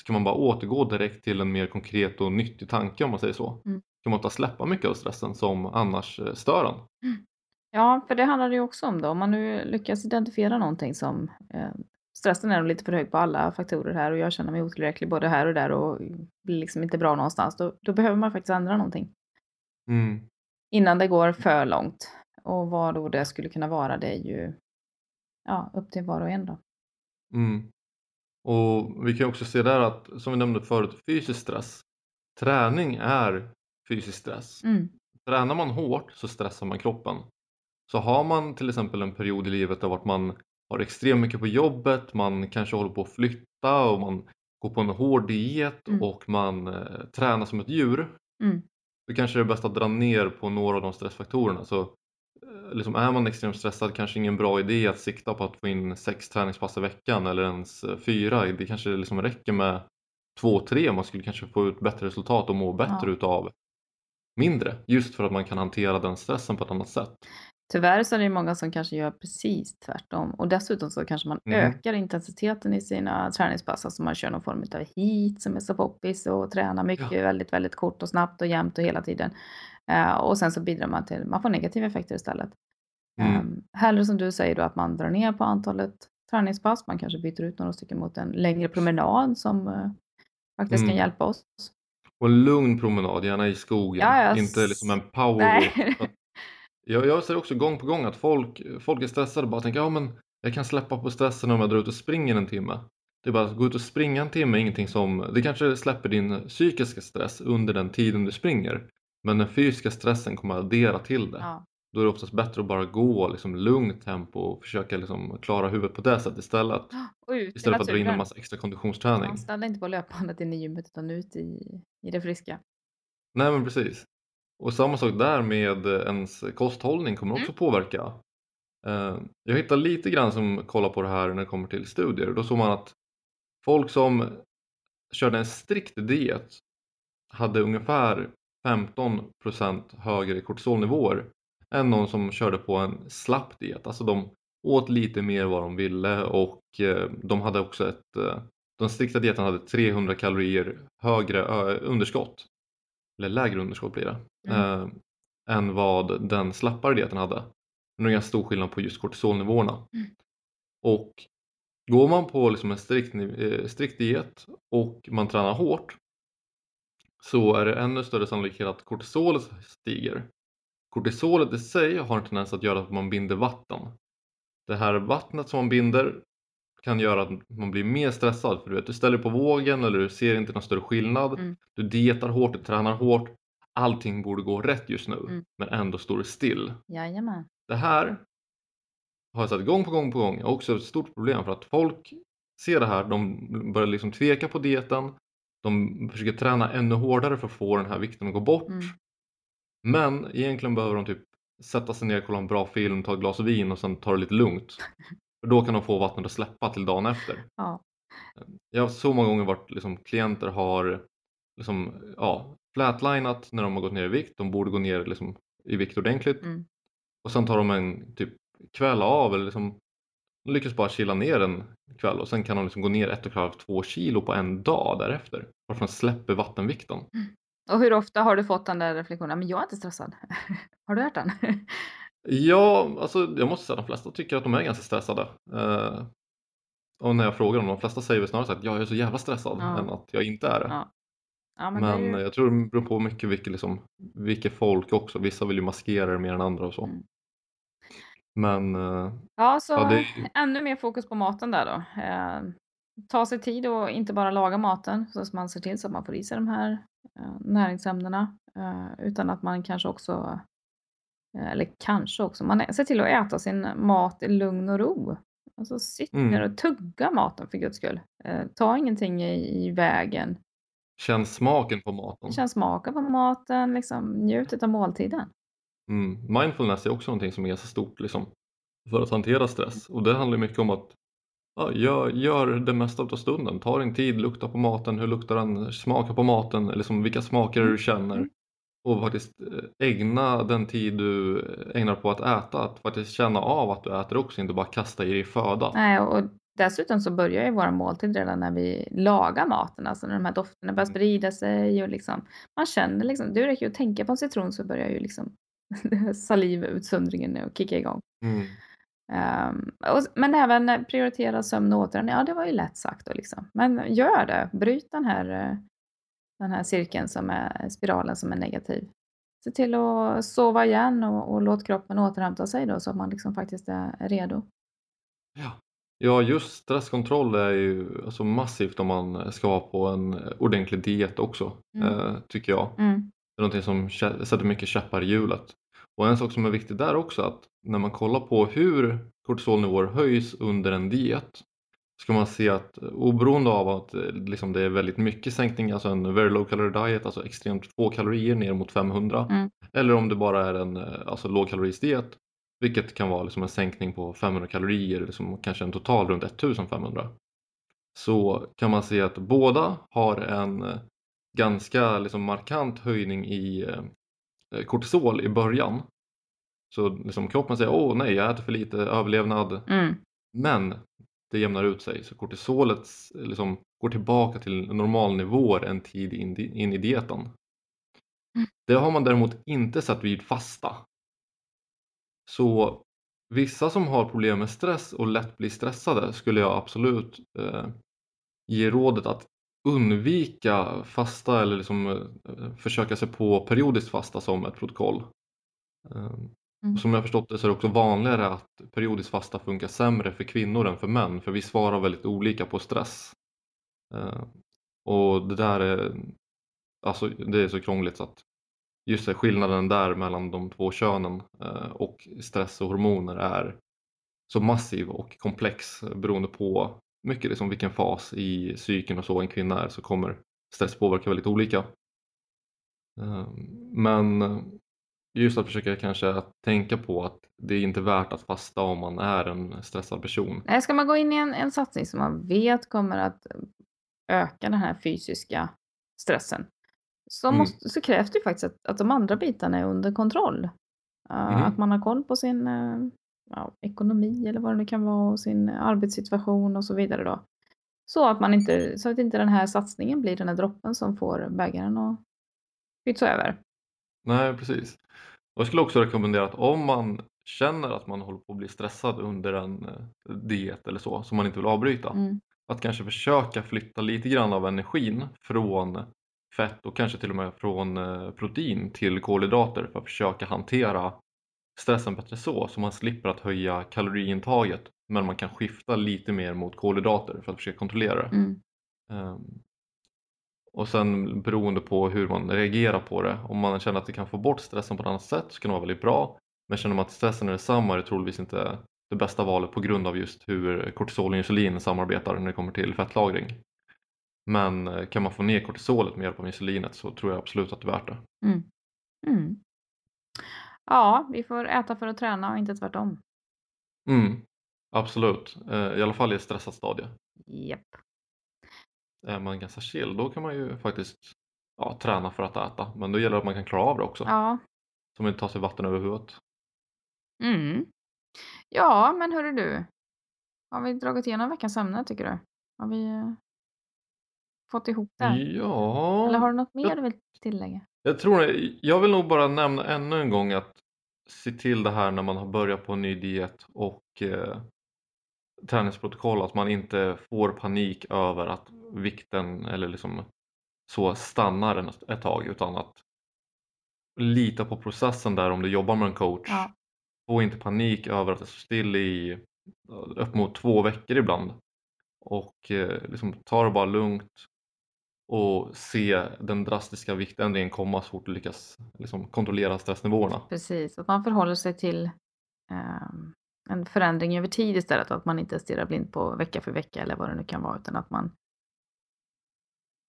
Så kan man bara återgå direkt till en mer konkret och nyttig tanke om man säger så. Mm. kan man ta släppa mycket av stressen som annars eh, stör en. Mm. Ja, för det handlar det ju också om då. Om man nu lyckas identifiera någonting som eh, stressen är nog lite för hög på alla faktorer här och jag känner mig otillräcklig både här och där och blir liksom inte bra någonstans. Då, då behöver man faktiskt ändra någonting. Mm. Innan det går för långt. Och vad då det skulle kunna vara, det är ju ja, upp till var och en då. Mm. Och vi kan också se där att, som vi nämnde förut, fysisk stress. Träning är fysisk stress. Mm. Tränar man hårt så stressar man kroppen. Så har man till exempel en period i livet där man har extremt mycket på jobbet, man kanske håller på att flytta och man går på en hård diet mm. och man eh, tränar som ett djur. Mm. Då kanske det är bäst att dra ner på några av de stressfaktorerna. Så eh, liksom är man extremt stressad kanske ingen bra idé att sikta på att få in sex träningspass i veckan eller ens eh, fyra. Det kanske liksom räcker med två, tre. Man skulle kanske få ut bättre resultat och må bättre ja. utav mindre. Just för att man kan hantera den stressen på ett annat sätt. Tyvärr så är det många som kanske gör precis tvärtom och dessutom så kanske man mm. ökar intensiteten i sina träningspass. Alltså man kör någon form av heat som är så poppis och tränar mycket ja. väldigt, väldigt kort och snabbt och jämnt och hela tiden. Uh, och sen så bidrar man till, man får negativa effekter istället. Mm. Um, hellre som du säger då att man drar ner på antalet träningspass, man kanske byter ut några stycken mot en längre promenad som uh, faktiskt mm. kan hjälpa oss. Och en lugn promenad, gärna i skogen, ja, jag... inte liksom en power Jag, jag ser också gång på gång att folk, folk är stressade och bara tänker ja men jag kan släppa på stressen om jag drar ut och springer en timme. Det är bara att gå ut och springa en timme ingenting som, det kanske släpper din psykiska stress under den tiden du springer. Men den fysiska stressen kommer att addera till det. Ja. Då är det oftast bättre att bara gå liksom lugnt tempo och försöka liksom klara huvudet på det sättet istället. <gasps> istället för att dra in en massa extra konditionsträning. Man stannar inte på löpbandet inne i gymmet utan ut i, i det friska. Nej men precis. Och samma sak där med ens kosthållning kommer också mm. påverka. Eh, jag hittade lite grann som kollar på det här när det kommer till studier. Då såg man att folk som körde en strikt diet hade ungefär 15% högre kortisolnivåer än någon som körde på en slapp diet. Alltså de åt lite mer vad de ville och eh, de hade också ett eh, den strikta dieten hade 300 kalorier högre underskott eller lägre underskott blir det, mm. eh, än vad den slappare dieten hade. Men det är ganska stor skillnad på just kortisolnivåerna. Mm. Och går man på liksom en strikt, eh, strikt diet och man tränar hårt så är det ännu större sannolikhet att kortisolet stiger. Kortisolet i sig har en tendens att göra att man binder vatten. Det här vattnet som man binder kan göra att man blir mer stressad för du, vet, du ställer på vågen eller du ser inte någon större skillnad. Mm. Du dietar hårt, du tränar hårt. Allting borde gå rätt just nu mm. men ändå står du still. Jajamän. Det här har jag sett gång på gång på gång. Har också ett stort problem för att folk ser det här, de börjar liksom tveka på dieten. De försöker träna ännu hårdare för att få den här vikten att gå bort. Mm. Men egentligen behöver de typ sätta sig ner, kolla en bra film, ta ett glas vin och sen ta det lite lugnt. <laughs> För då kan de få vattnet att släppa till dagen efter. Ja. Jag har så många gånger varit liksom, klienter har liksom, ja, flatlinat när de har gått ner i vikt. De borde gå ner liksom, i vikt ordentligt. Mm. Och sen tar de en typ kväll av eller liksom, De lyckas bara chilla ner en kväll och sen kan de liksom gå ner ett och halvt, två kilo på en dag därefter. Bara för att de släpper vattenvikten. Och hur ofta har du fått den där reflektionen? Men jag är inte stressad. <laughs> har du hört den? <laughs> Ja, alltså jag måste säga att de flesta tycker att de är ganska stressade. Eh, och när jag frågar dem, de flesta säger väl snarare att jag är så jävla stressad Ja. än att jag inte är det. Ja. Ja, men, Men, det ju... jag tror det beror på mycket vilket, liksom, vilket folk också. Vissa vill ju maskera det mer än andra och så. Mm. Men eh, Ja, så ja, det ännu mer fokus på maten där då. Eh, ta sig tid och inte bara laga maten så att man ser till så att man får i sig de här eh, näringsämnena. Eh, utan att man kanske också, eller kanske också, man ser till att äta sin mat i lugn och ro. Alltså sitt Mm. ner och tugga maten för guds skull. Eh, ta ingenting i, i vägen. känn smaken på maten. Känn smaken på maten, liksom, njut av måltiden. Mm. Mindfulness är också någonting som är ganska stort liksom, för att hantera stress. Och det handlar mycket om att ja, gör, gör det mesta av stunden. Ta din tid, lukta på maten, hur luktar den, smaka på maten, eller liksom, vilka smaker du känner. Och faktiskt eh, ägna den tid du ägnar på att äta, att faktiskt känna av att du äter också, inte bara kasta i dig föda. Nej, och dessutom så börjar ju vår måltid redan när vi lagar maten, alltså när de här dofterna börjar Mm. sprida sig och liksom, man känner liksom, det räcker ju att tänka på en citron så börjar ju liksom <laughs> salivutsöndringen att kicka igång. Mm. Ehm, och, men även prioritera sömn och återhämtning, ja det var ju lätt sagt då liksom. Men gör det, bryt den här, eh, den här cirkeln som är, spiralen som är negativ. Se till att sova igen och, och låt kroppen återhämta sig då så att man liksom faktiskt är redo. Ja. ja, just stresskontroll är ju alltså massivt om man ska vara på en ordentlig diet också, Mm. eh, tycker jag. Mm. Det är någonting som sätter mycket käppar i hjulet. Och en sak som är viktig där också att när man kollar på hur kortisolnivåer höjs under en diet ska man se att oberoende av att eh, liksom, det är väldigt mycket sänkning, alltså en very low calorie diet, alltså extremt få kalorier ner mot 500 Mm. eller om det bara är en eh, alltså, lågkalorisdiet vilket kan vara liksom en sänkning på 500 kalorier, liksom, kanske en total runt 1500 så kan man se att båda har en eh, ganska liksom, markant höjning i eh, kortisol i början. Så liksom, kroppen säger åh nej, jag äter för lite, överlevnad. Mm. Men det jämnar ut sig så kortisolet liksom, går tillbaka till normalnivåer en tid in, in i dieten. Mm. Det har man däremot inte sett vid fasta. Så vissa som har problem med stress och lätt blir stressade skulle jag absolut eh, ge rådet att undvika fasta eller liksom, eh, försöka sig på periodiskt fasta som ett protokoll. Eh, Mm. och som jag förstått det så är det också vanligare att periodiskt fasta funkar sämre för kvinnor än för män för vi svarar väldigt olika på stress. Eh, och det där är, alltså, det är så krångligt så att just det, skillnaden där mellan de två könen eh, och stress och hormoner är så massiv och komplex beroende på mycket liksom vilken fas i psyken och så en kvinna är så kommer stress påverka väldigt olika. Eh, Men just att försöka kanske att tänka på att det är inte värt att fasta om man är en stressad person. Nej, ska man gå in i en, en satsning som man vet kommer att öka den här fysiska stressen så, Mm. måste, så krävs det ju faktiskt att, att de andra bitarna är under kontroll. Uh, Mhm. Att man har koll på sin eh, ja, ekonomi eller vad det nu kan vara och sin arbetssituation och så vidare då. Så att, man inte, så att inte den här satsningen blir den här droppen som får bägaren att pytsa över. Nej, precis. Och jag skulle också rekommendera att om man känner att man håller på att bli stressad under en eh, diet eller så som man inte vill avbryta Mm. att kanske försöka flytta lite grann av energin från fett och kanske till och med från eh, protein till kolhydrater för att försöka hantera stressen bättre så så man slipper att höja kaloriintaget men man kan skifta lite mer mot kolhydrater för att försöka kontrollera det. Mm. Och sen beroende på hur man reagerar på det, om man känner att det kan få bort stressen på ett annat sätt så kan det vara väldigt bra. Men känner man att stressen är detsamma är det troligtvis inte det bästa valet på grund av just hur kortisol och insulin samarbetar när det kommer till fettlagring. Men eh, kan man få ner kortisolet med hjälp av insulinet så tror jag absolut att det är värt det. Mm. Mm. Ja, vi får äta för att träna och inte tvärtom. Mm, absolut, Eh, i alla fall i ett stressat stadie. Japp. Är man ganska chill då kan man ju faktiskt ja, träna för att äta men då gäller det att man kan klara av det också. Ja. Så man inte tar sig vatten över huvudet. Mm. Ja, men hörru du. har vi dragit igenom veckans ämne tycker du? Har vi eh, fått ihop det? Ja, Eller har du något mer jag, du vill tillägga? jag tror det. Jag vill nog bara nämna ännu en gång att se till det här när man har börjat på en ny diet och eh, träningsprotokoll att man inte får panik över att vikten eller liksom så stannar ett tag utan att lita på processen där om du jobbar med en coach. Ja. Få inte panik över att det står still i upp mot två veckor ibland och eh, liksom ta det bara lugnt och se den drastiska viktändringen komma så fort du lyckas liksom, kontrollera stressnivåerna. Precis, att man förhåller sig till ehm, en förändring över tid istället. Att man inte stirrar blind på vecka för vecka eller vad det nu kan vara. Utan att man,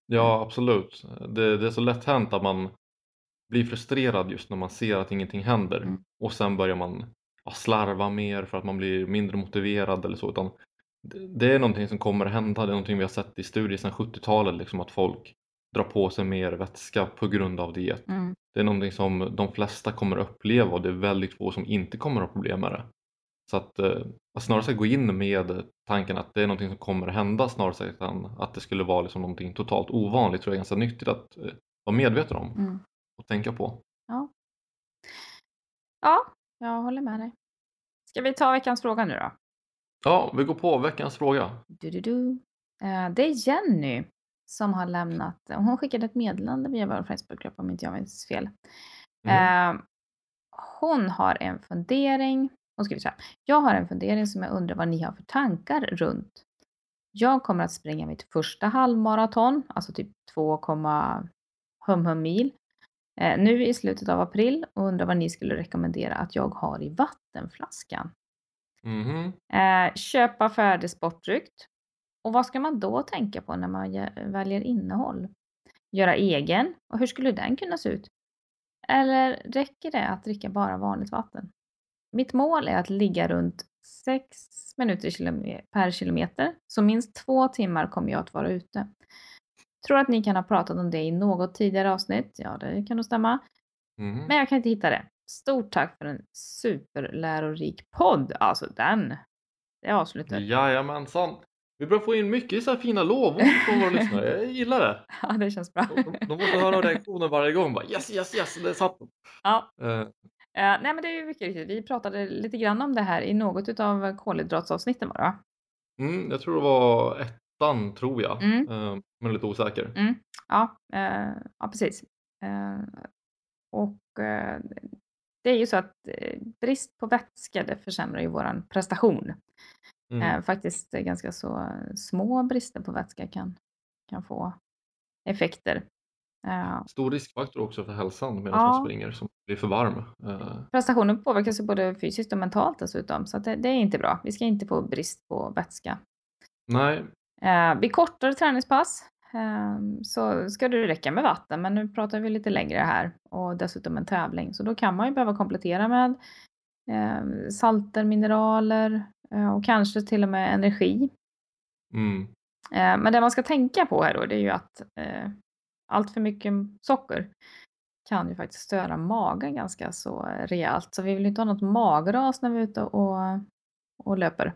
Ja, absolut. Det, det är så lätt hänt att man blir frustrerad just när man ser att ingenting händer Mm. och sen börjar man ja, slarva mer för att man blir mindre motiverad eller så. Utan det, det är någonting som kommer hända. Det är någonting vi har sett i studier sedan 70-talet, liksom att folk drar på sig mer vätska på grund av diet. mm, Det är någonting som de flesta kommer uppleva och det är väldigt få som inte kommer att ha problem med det. Så att, eh, att snarare gå in med tanken att det är någonting som kommer att hända snarare än att det skulle vara liksom någonting totalt ovanligt tror jag är ganska nyttigt att eh, vara medveten om mm. och tänka på. Ja, jag håller med dig. Ska vi ta veckans fråga nu då? Ja, vi går på veckans fråga. Du, du, du. Eh, det är Jenny som har lämnat, hon skickade ett meddelande via vår Facebookgrupp om inte jag minns fel. Mm. Hon har en fundering. Hon skriver så här. Jag har en fundering som jag undrar vad ni har för tankar runt. Jag kommer att springa mitt första halvmaraton, alltså typ 2, hum hum mil. Eh, nu i slutet av april och undrar vad ni skulle rekommendera att jag har i vattenflaskan. Mhm. Eh, köpa färdig sportdryck. Och vad ska man då tänka på när man väljer innehåll? Göra egen? Och hur skulle den kunna se ut? Eller räcker det att dricka bara vanligt vatten? Mitt mål är att ligga runt 6 minuter per kilometer, så minst två timmar kommer jag att vara ute. Tror att ni kan ha pratat om det i något tidigare avsnitt. Ja, det kan nog stämma. Mhm. Men jag kan inte hitta det. Stort tack för en superlärorik podd. Alltså den. Det är avslutet. Jajamensan. Vi börjar få in mycket så här fina lovord från våra lyssnare. Jag gillar det. <laughs> Ja, det känns bra. De, de, de måste höra reaktionen varje gång. Bara, yes, yes, yes, det satt den. Ja, eh, nej men det är mycket riktigt. Vi pratade lite grann om det här i något av kolhydratsavsnitten var det? Mm, jag tror det var ettan, tror jag. Mm. Eh, men lite osäker. Mm. Ja, eh, ja precis. Eh, och eh, det är ju så att eh, brist på vätska det försämrar ju våran prestation. Mm. Eh, faktiskt eh, ganska så små brister på vätska kan, kan få effekter. Stor riskfaktor också för hälsan medan Ja. man springer som blir för varm. Eh, prestationen påverkas ju både fysiskt och mentalt dessutom, så det, det är inte bra. Vi ska inte få brist på vätska. nej, Eh, vid kortare träningspass eh, så ska det räcka med vatten, men nu pratar vi lite längre här och dessutom en tävling. Så då kan man ju behöva komplettera med eh, salter, mineraler eh, och kanske till och med energi. mm, Eh, men det man ska tänka på här då, det är ju att allt för mycket socker kan ju faktiskt störa magen ganska så rejält. Så vi vill inte ha något magras när vi är ute och, och löper.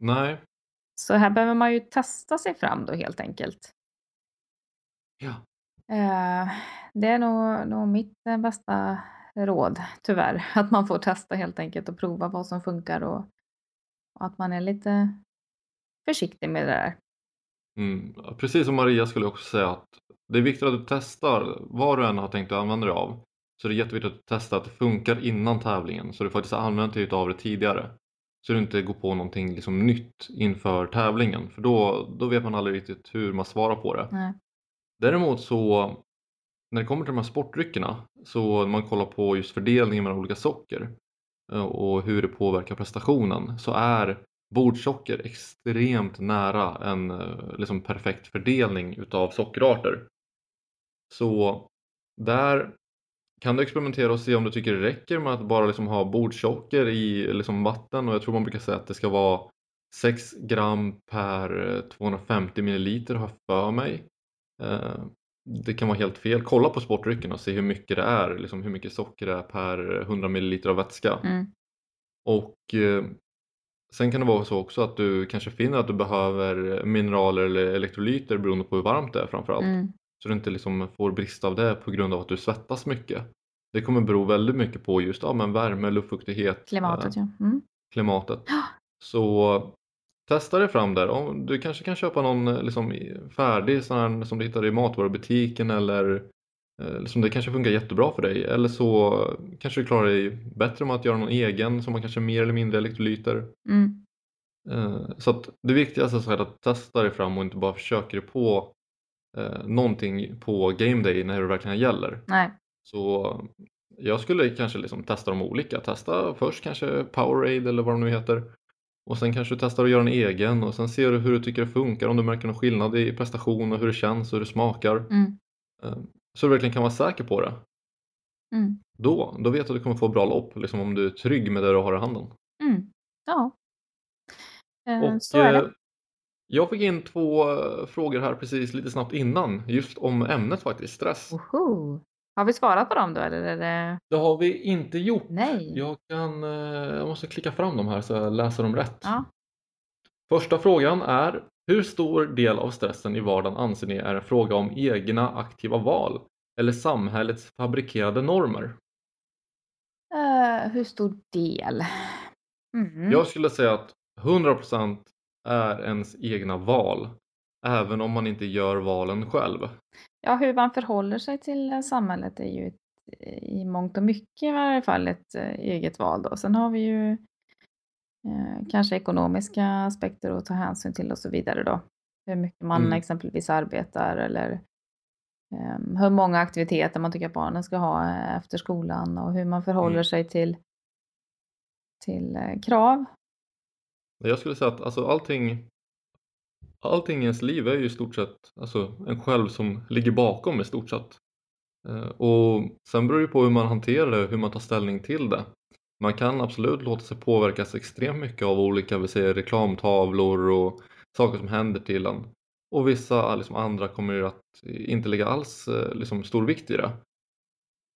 nej, Så här behöver man ju testa sig fram då helt enkelt. ja. Eh, det är nog, nog mitt eh, bästa råd, tyvärr. <laughs> Att man får testa helt enkelt och prova vad som funkar och, och att man är lite försiktig med det där. Mm. Precis som Maria skulle jag också säga att det är viktigt att du testar vad du än har tänkt att använda dig av. Så det är jätteviktigt att du testar att det funkar innan tävlingen så du faktiskt har använt dig av det tidigare. Så du inte går på någonting liksom nytt inför tävlingen för då, då vet man aldrig riktigt hur man svarar på det. Nej. Däremot så när det kommer till de här sportdryckerna så när man kollar på just fördelningen mellan olika socker eh, och hur det påverkar prestationen så är bordsocker extremt nära en eh, liksom perfekt fördelning utav sockerarter. Så där kan du experimentera och se om du tycker det räcker med att bara liksom ha bordsocker i liksom vatten och jag tror man brukar säga att det ska vara 6 gram per eh, 250 milliliter har för mig. Eh, Det kan vara helt fel. Kolla på sportdrycken och se hur mycket det är, liksom hur mycket socker det är per 100 milliliter av vätska. Mm. Och eh, sen kan det vara så också att du kanske finner att du behöver mineraler eller elektrolyter beroende på hur varmt det är framförallt. Mm. Så du inte liksom får brist av det på grund av att du svettas mycket. Det kommer bero väldigt mycket på just ja, men värme, luftfuktighet, Klimatet eh, ja. Mm. klimatet. Så testa dig fram där. Du kanske kan köpa någon eh, liksom, färdig sån här, som du hittar i matvarubutiken eller som det kanske funkar jättebra för dig. Eller så kanske du klarar dig bättre med att göra någon egen som har kanske mer eller mindre elektrolyter. Mm. Eh, Så att det viktigaste är att testa dig fram och inte bara försöka dig på eh, någonting på game day när det verkligen gäller. Nej. Så jag skulle kanske liksom testa dem olika. Testa först kanske Powerade eller vad de nu heter. Och sen kanske du testar att göra en egen och sen ser du hur du tycker det funkar, om du märker någon skillnad i prestation och hur det känns och hur det smakar. Mm. Eh, Så du verkligen kan vara säker på det. Mm. Då, då vet du att du kommer få bra lopp, liksom om du är trygg med det du har i handen. Mm. Ja. Eh, Och så är eh, det. jag fick in två eh, frågor här precis lite snabbt innan, just om ämnet faktiskt, stress. Woho! Har vi svarat på dem då eller är det... Det har vi inte gjort. Nej. Jag, kan, eh, jag måste klicka fram dem här så jag läser dem rätt. Ja. Första frågan är Hur stor del av stressen i vardagen anser ni är en fråga om egna aktiva val eller samhällets fabrikerade normer? Eh, hur stor del? Mm. Jag skulle säga att 100% är ens egna val även om man inte gör valen själv. Ja, hur man förhåller sig till samhället är ju ett, i mångt och mycket i varje fall ett eh, eget val då. Sen har vi ju eh, kanske ekonomiska aspekter att ta hänsyn till och så vidare då. Hur mycket man Mm. exempelvis arbetar eller eh, hur många aktiviteter man tycker att barnen ska ha eh, efter skolan och hur man förhåller Mm. sig till, till eh, krav. Jag skulle säga att alltså, allting, allting i ens liv är ju i stort sett alltså, en själv som ligger bakom i stort sett. Eh, Och sen beror det på hur man hanterar det, hur man tar ställning till det. Man kan absolut låta sig påverkas extremt mycket av olika vi säger, reklamtavlor och saker som händer till en. Och vissa ah, liksom, andra kommer ju att inte lägga alls eh, liksom, stor vikt i det.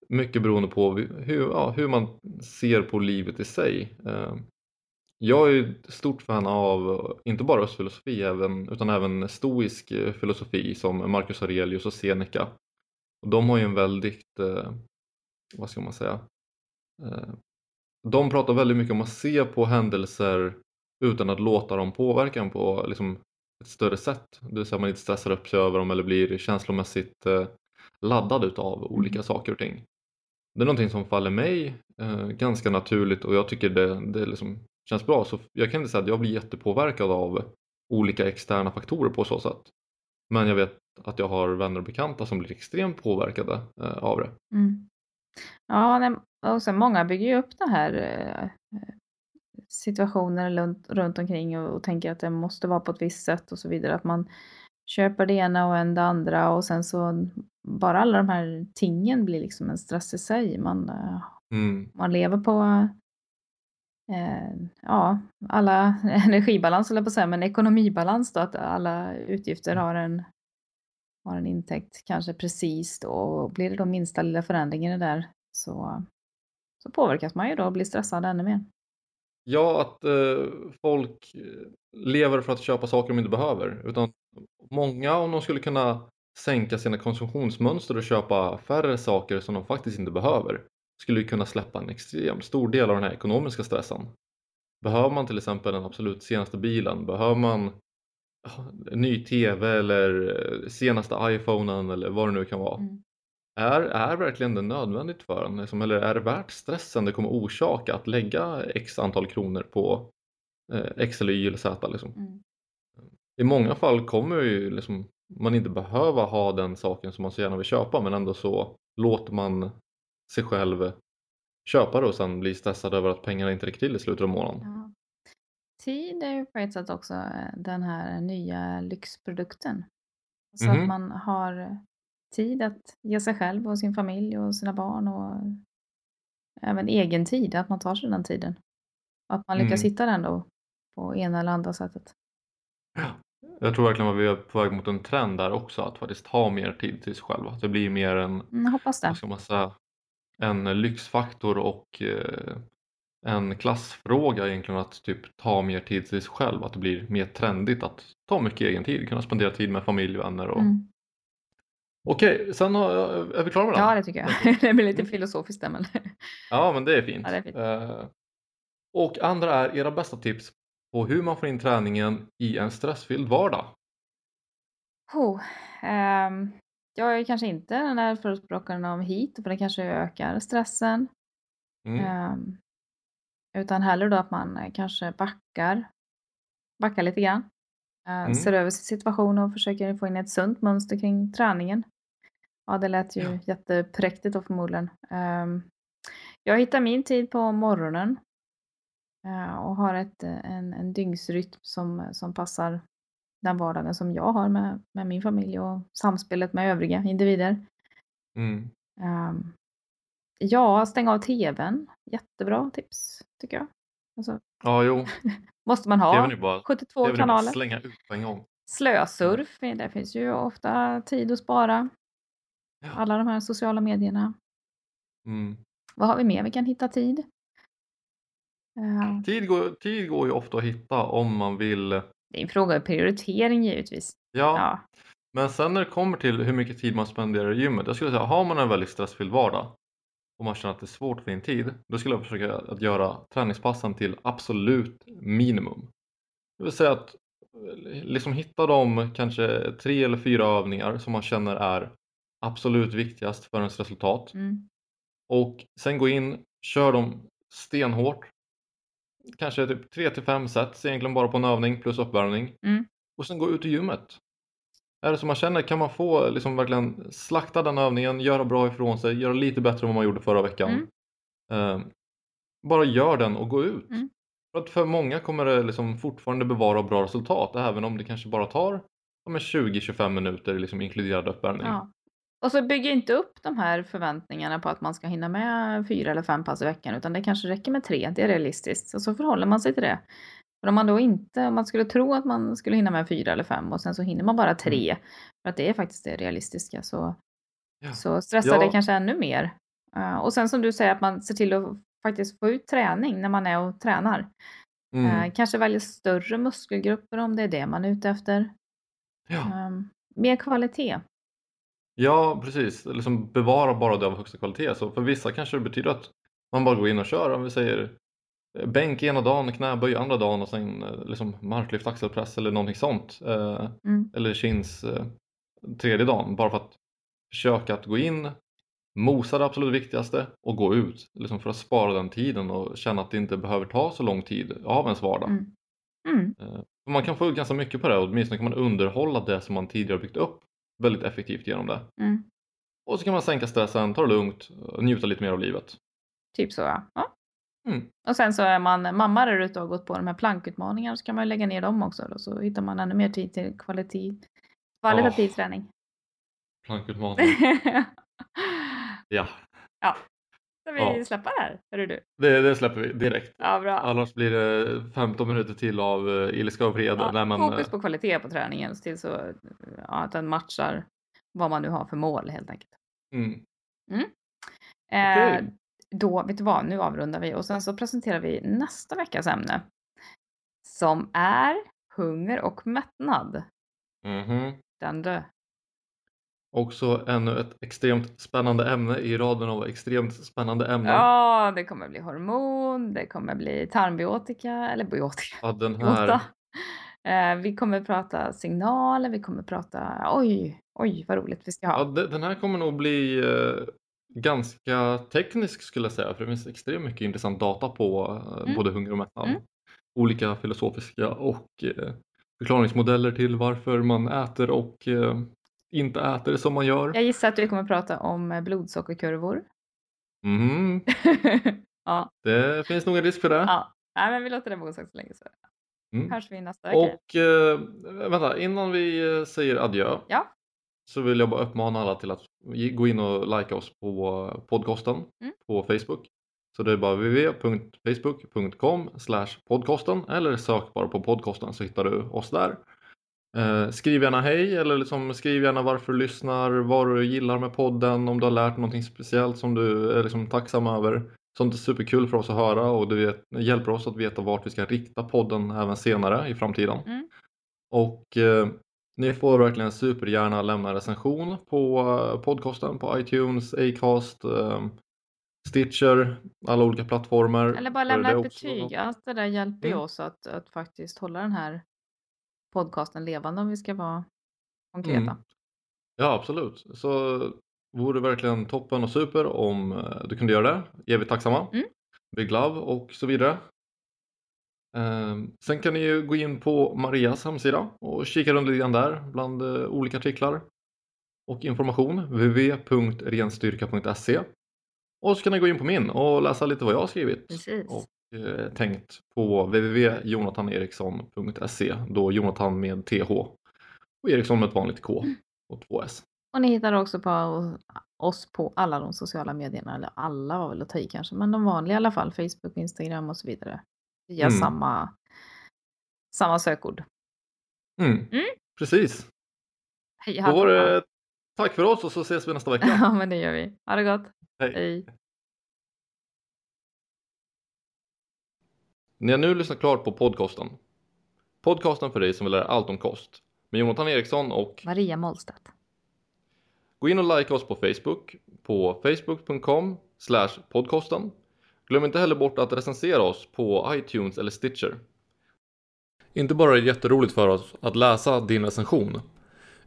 Mycket beroende på hur, ja, hur man ser på livet i sig. Eh, jag är ju ett stort fan av eh, inte bara östfilosofi även, utan även stoisk filosofi som Marcus Aurelius och Seneca. Och de har ju en väldigt, vad ska man säga, de pratar väldigt mycket om att se på händelser utan att låta dem påverka en på liksom, ett större sätt. Det vill säga man inte stressar upp sig över dem eller blir känslomässigt eh, laddad utav olika Mm. saker och ting. Det är någonting som faller mig eh, ganska naturligt och jag tycker det, det liksom känns bra. Så jag kan inte säga att jag blir jättepåverkad av olika externa faktorer på så sätt. Men jag vet att jag har vänner och bekanta som blir extremt påverkade eh, av det. Mm. Ja, nej, och sen många bygger ju upp det här eh, situationer runt, runt omkring och, och tänker att det måste vara på ett visst sätt och så vidare. Att man köper det ena och en det andra och sen så bara alla de här tingen blir liksom en stress i sig. Man, eh, Mm. man lever på eh, ja, alla <laughs> energibalans, eller på att säga, men ekonomibalans då, att alla utgifter har en, har en intäkt kanske precis då. Och blir det då minsta lilla förändringen där så, så påverkas man ju då och blir stressad ännu mer. Ja, att eh, folk eh, lever för att köpa saker de inte behöver. Utan många, om de skulle kunna sänka sina konsumtionsmönster och köpa färre saker som de faktiskt inte behöver, skulle ju kunna släppa en extremt stor del av den här ekonomiska stressen. Behöver man till exempel den absolut senaste bilen? Behöver man ny TV eller eh, senaste iPhonen eller vad det nu kan vara? Mm. Är, är verkligen det nödvändigt för en? Liksom, eller är det värt stressen det kommer orsaka att lägga x antal kronor på eh, X eller Y eller Z? Liksom? Mm. I många fall kommer ju liksom, man inte behöva ha den saken som man så gärna vill köpa men ändå så låter man sig själv köpa det och sen bli stressad över att pengarna inte räcker till i slutet av månaden. Ja. Tid är ju på ett sätt också eh, den här nya lyxprodukten. Så Mhm. att man har tid att ge sig själv och sin familj och sina barn och även egen tid, att man tar sig den tiden. Att man lyckas Mm. hitta den då på ena eller andra sättet. Jag tror verkligen att vi är på väg mot en trend där också att faktiskt ha mer tid till sig själva. Att det blir mer en Mm, hoppas det. vad säga, en lyxfaktor och eh, en klassfråga egentligen att typ ta mer tid till sig själv. Att det blir mer trendigt att ta mycket egen tid, kunna spendera tid med familj, vänner och Mm. Okej, sen har, är vi klara med den? Ja, det tycker jag. <laughs> Det blir lite filosofiskt där, men <laughs> Ja, men det är fint. Ja, det är fint. Eh, och andra är era bästa tips på hur man får in träningen i en stressfylld vardag. oh, ehm, jag är kanske inte den där förespråkaren av hit, för det kanske ökar stressen. Mm. Ehm, utan hellre då att man kanske backar, backar lite grann. Eh, Mm. Ser över sin situation och försöker få in ett sunt mönster kring träningen. Ja, det lät ju Ja. jättepräktigt då förmodligen. Ehm, jag hittar min tid på morgonen. eh, och har ett, en, en dygnsrytm som, som passar den vardagen som jag har med, med min familj och samspelet med övriga individer. Mm. Ehm, ja, stänga av tvn. Jättebra tips tycker jag. Alltså, Ja, jo. <laughs> måste man ha bara, 72 TVn är bara kanaler. slänga ut på en gång. Slösurf, det finns ju ofta tid att spara. Ja. Alla de här sociala medierna. Mm. Vad har vi mer vi kan hitta tid? Eh, Tid, går, tid går ju ofta att hitta om man vill. det är en fråga om prioritering givetvis. Ja, Ja. men sen när det kommer till hur mycket tid man spenderar i gymmet. Jag skulle säga, har man en väldigt stressfylld vardag och man känner att det är svårt att få in tid. Då skulle jag försöka att göra träningspassen till absolut minimum. Det vill säga att eh, liksom hitta de kanske tre eller fyra övningar som man känner är absolut viktigast för ens resultat. Mm. Och sen gå in, kör dem stenhårt. Kanske typ 3 till 5 sets egentligen bara på en övning plus uppvärmning. Mm. Och sen gå ut i gymmet. Är det som man känner kan man få liksom verkligen slakta den övningen, göra bra ifrån sig, göra lite bättre än vad man gjorde förra veckan. Mm. Eh, bara gör den och gå ut. Mm. För att för många kommer det liksom fortfarande bevara bra resultat även om det kanske bara tar ja, men 20-25 minuter liksom inkluderad uppvärmning. Ja. Och så bygg inte upp de här förväntningarna på att man ska hinna med fyra eller fem pass i veckan utan det kanske räcker med tre, det är realistiskt. Och så förhåller man sig till det. För om man då inte, om man skulle tro att man skulle hinna med fyra eller fem och sen så hinner man bara tre, för att det är faktiskt det realistiska, så, Mm. Ja. så stressar Ja. det kanske ännu mer. Eh, och sen som du säger att man ser till att faktiskt få ut träning när man är och tränar. Mm. Eh, kanske välja större muskelgrupper om det är det man är ute efter. Ja. Ehm, mer kvalitet. Ja, precis. Liksom bevara bara det av högsta kvalitet. Så för vissa kanske det betyder att man bara går in och kör. Om vi säger eh, bänk ena dagen, knäböj andra dagen och sen eh, liksom marklyft, axelpress eller någonting sånt. Eh, Mm. eller chins eh, tredje dagen. Bara för att försöka att gå in, mosa det absolut viktigaste och gå ut. Liksom för att spara den tiden och känna att det inte behöver ta så lång tid av ens vardag. Mm. Mm. Man kan få ut ganska mycket på det och åtminstone kan man underhålla det som man tidigare byggt upp väldigt effektivt genom det. Mm. Och så kan man sänka stressen, ta det lugnt och njuta lite mer av livet. Typ så ja. ja. Mm. Och sen så är man mamma där ute och har gått på de här plankutmaningarna så kan man lägga ner dem också. Då, så hittar man ännu mer tid till kvalitet, kvalitativ Åh. träning. Plankutmaning. <laughs> Ja, Ska vi Ja. släppa det här? Hörru du? det, det släpper vi direkt. Ja, bra. Annars blir det 15 minuter till av uh, ilska och vrede. Ja, Nej, men, fokus eh, på kvalitet på träningen så till så ja, att den matchar vad man nu har för mål helt enkelt. mm. Eh, Okej. Då, vet du vad, nu avrundar vi och sen så presenterar vi nästa veckas ämne. Som är hunger och mättnad. Mhm. Den dö. Också ännu ett extremt spännande ämne i raden av extremt spännande ämnen. Ja, det kommer bli hormon, det kommer bli tarmbiotika eller biotika. Ja, den här, Eh, vi kommer prata signaler, vi kommer prata, oj, oj vad roligt vi ska ha. ja, de- den här kommer nog bli eh, ganska teknisk skulle jag säga. För det finns extremt mycket intressant data på eh, Mm. både hunger och mättnad. Mm. Olika filosofiska och eh, förklaringsmodeller till varför man äter och eh, inte äter som man gör. Jag gissar att vi kommer prata om blodsockerkurvor. Mhm. <laughs> ja, Det finns nog en risk för det. ja. Nej, men vi låter det vara osagt så länge så Mm. hörs vi nästa vecka. Och eh, vänta, innan vi säger adjö Ja. Så vill jag bara uppmana alla till att gå in och likea oss på podcasten Mm. på Facebook. Så det är bara www.facebook.com podcasten eller sök bara på podcasten så hittar du oss där. Eh, skriv gärna hej eller liksom skriv gärna varför du lyssnar, vad du gillar med podden, om du har lärt någonting speciellt som du är liksom tacksam över. Sånt är superkul för oss att höra och det vet, hjälper oss att veta vart vi ska rikta podden även senare i framtiden. Mm. Och eh, ni får verkligen supergärna lämna recension på eh, podcasten på iTunes, Acast, eh, Stitcher, alla olika plattformar. Eller bara lämna ett betyg. Allt det där hjälper ju Mm. oss att, att faktiskt hålla den här podcasten levande om vi ska vara konkreta. Mm. Ja, absolut. Så vore verkligen toppen och super om eh, du kunde göra det. Är vi tacksamma. Mm. Big love och så vidare. Ehm, Sen kan ni ju gå in på Marias hemsida och kika runt lite grann där bland eh, olika artiklar och information. www.renstyrka.se Och så kan ni gå in på min och läsa lite vad jag har skrivit Precis. och eh, tänkt på www.jonathaneriksson.se då Jonathan med TH och Eriksson med ett vanligt K och två S. Och ni hittar också på oss på alla de sociala medierna. Eller alla var väl att ta i kanske. Men de vanliga i alla fall. Facebook, Instagram och så vidare. Via Mm. samma, samma sökord. Mm. Mm. Precis. Hej Då var det tack för oss och så ses vi nästa vecka. <laughs> Ja men det gör vi. Ha det gott. Hej. Hej. Ni har nu lyssnat klart på podcasten. Podcasten för dig som vill lära allt om kost. Med Jonathan Eriksson och Maria Mollstedt. gå in och like oss på Facebook på facebook.com podcasten. Glöm inte heller bort att recensera oss på iTunes eller Stitcher. Inte bara är det jätteroligt för oss att läsa din recension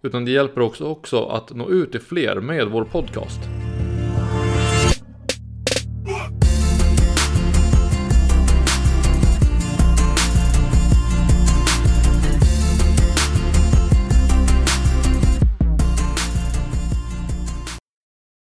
utan det hjälper också, också att nå ut till fler med vår podcast.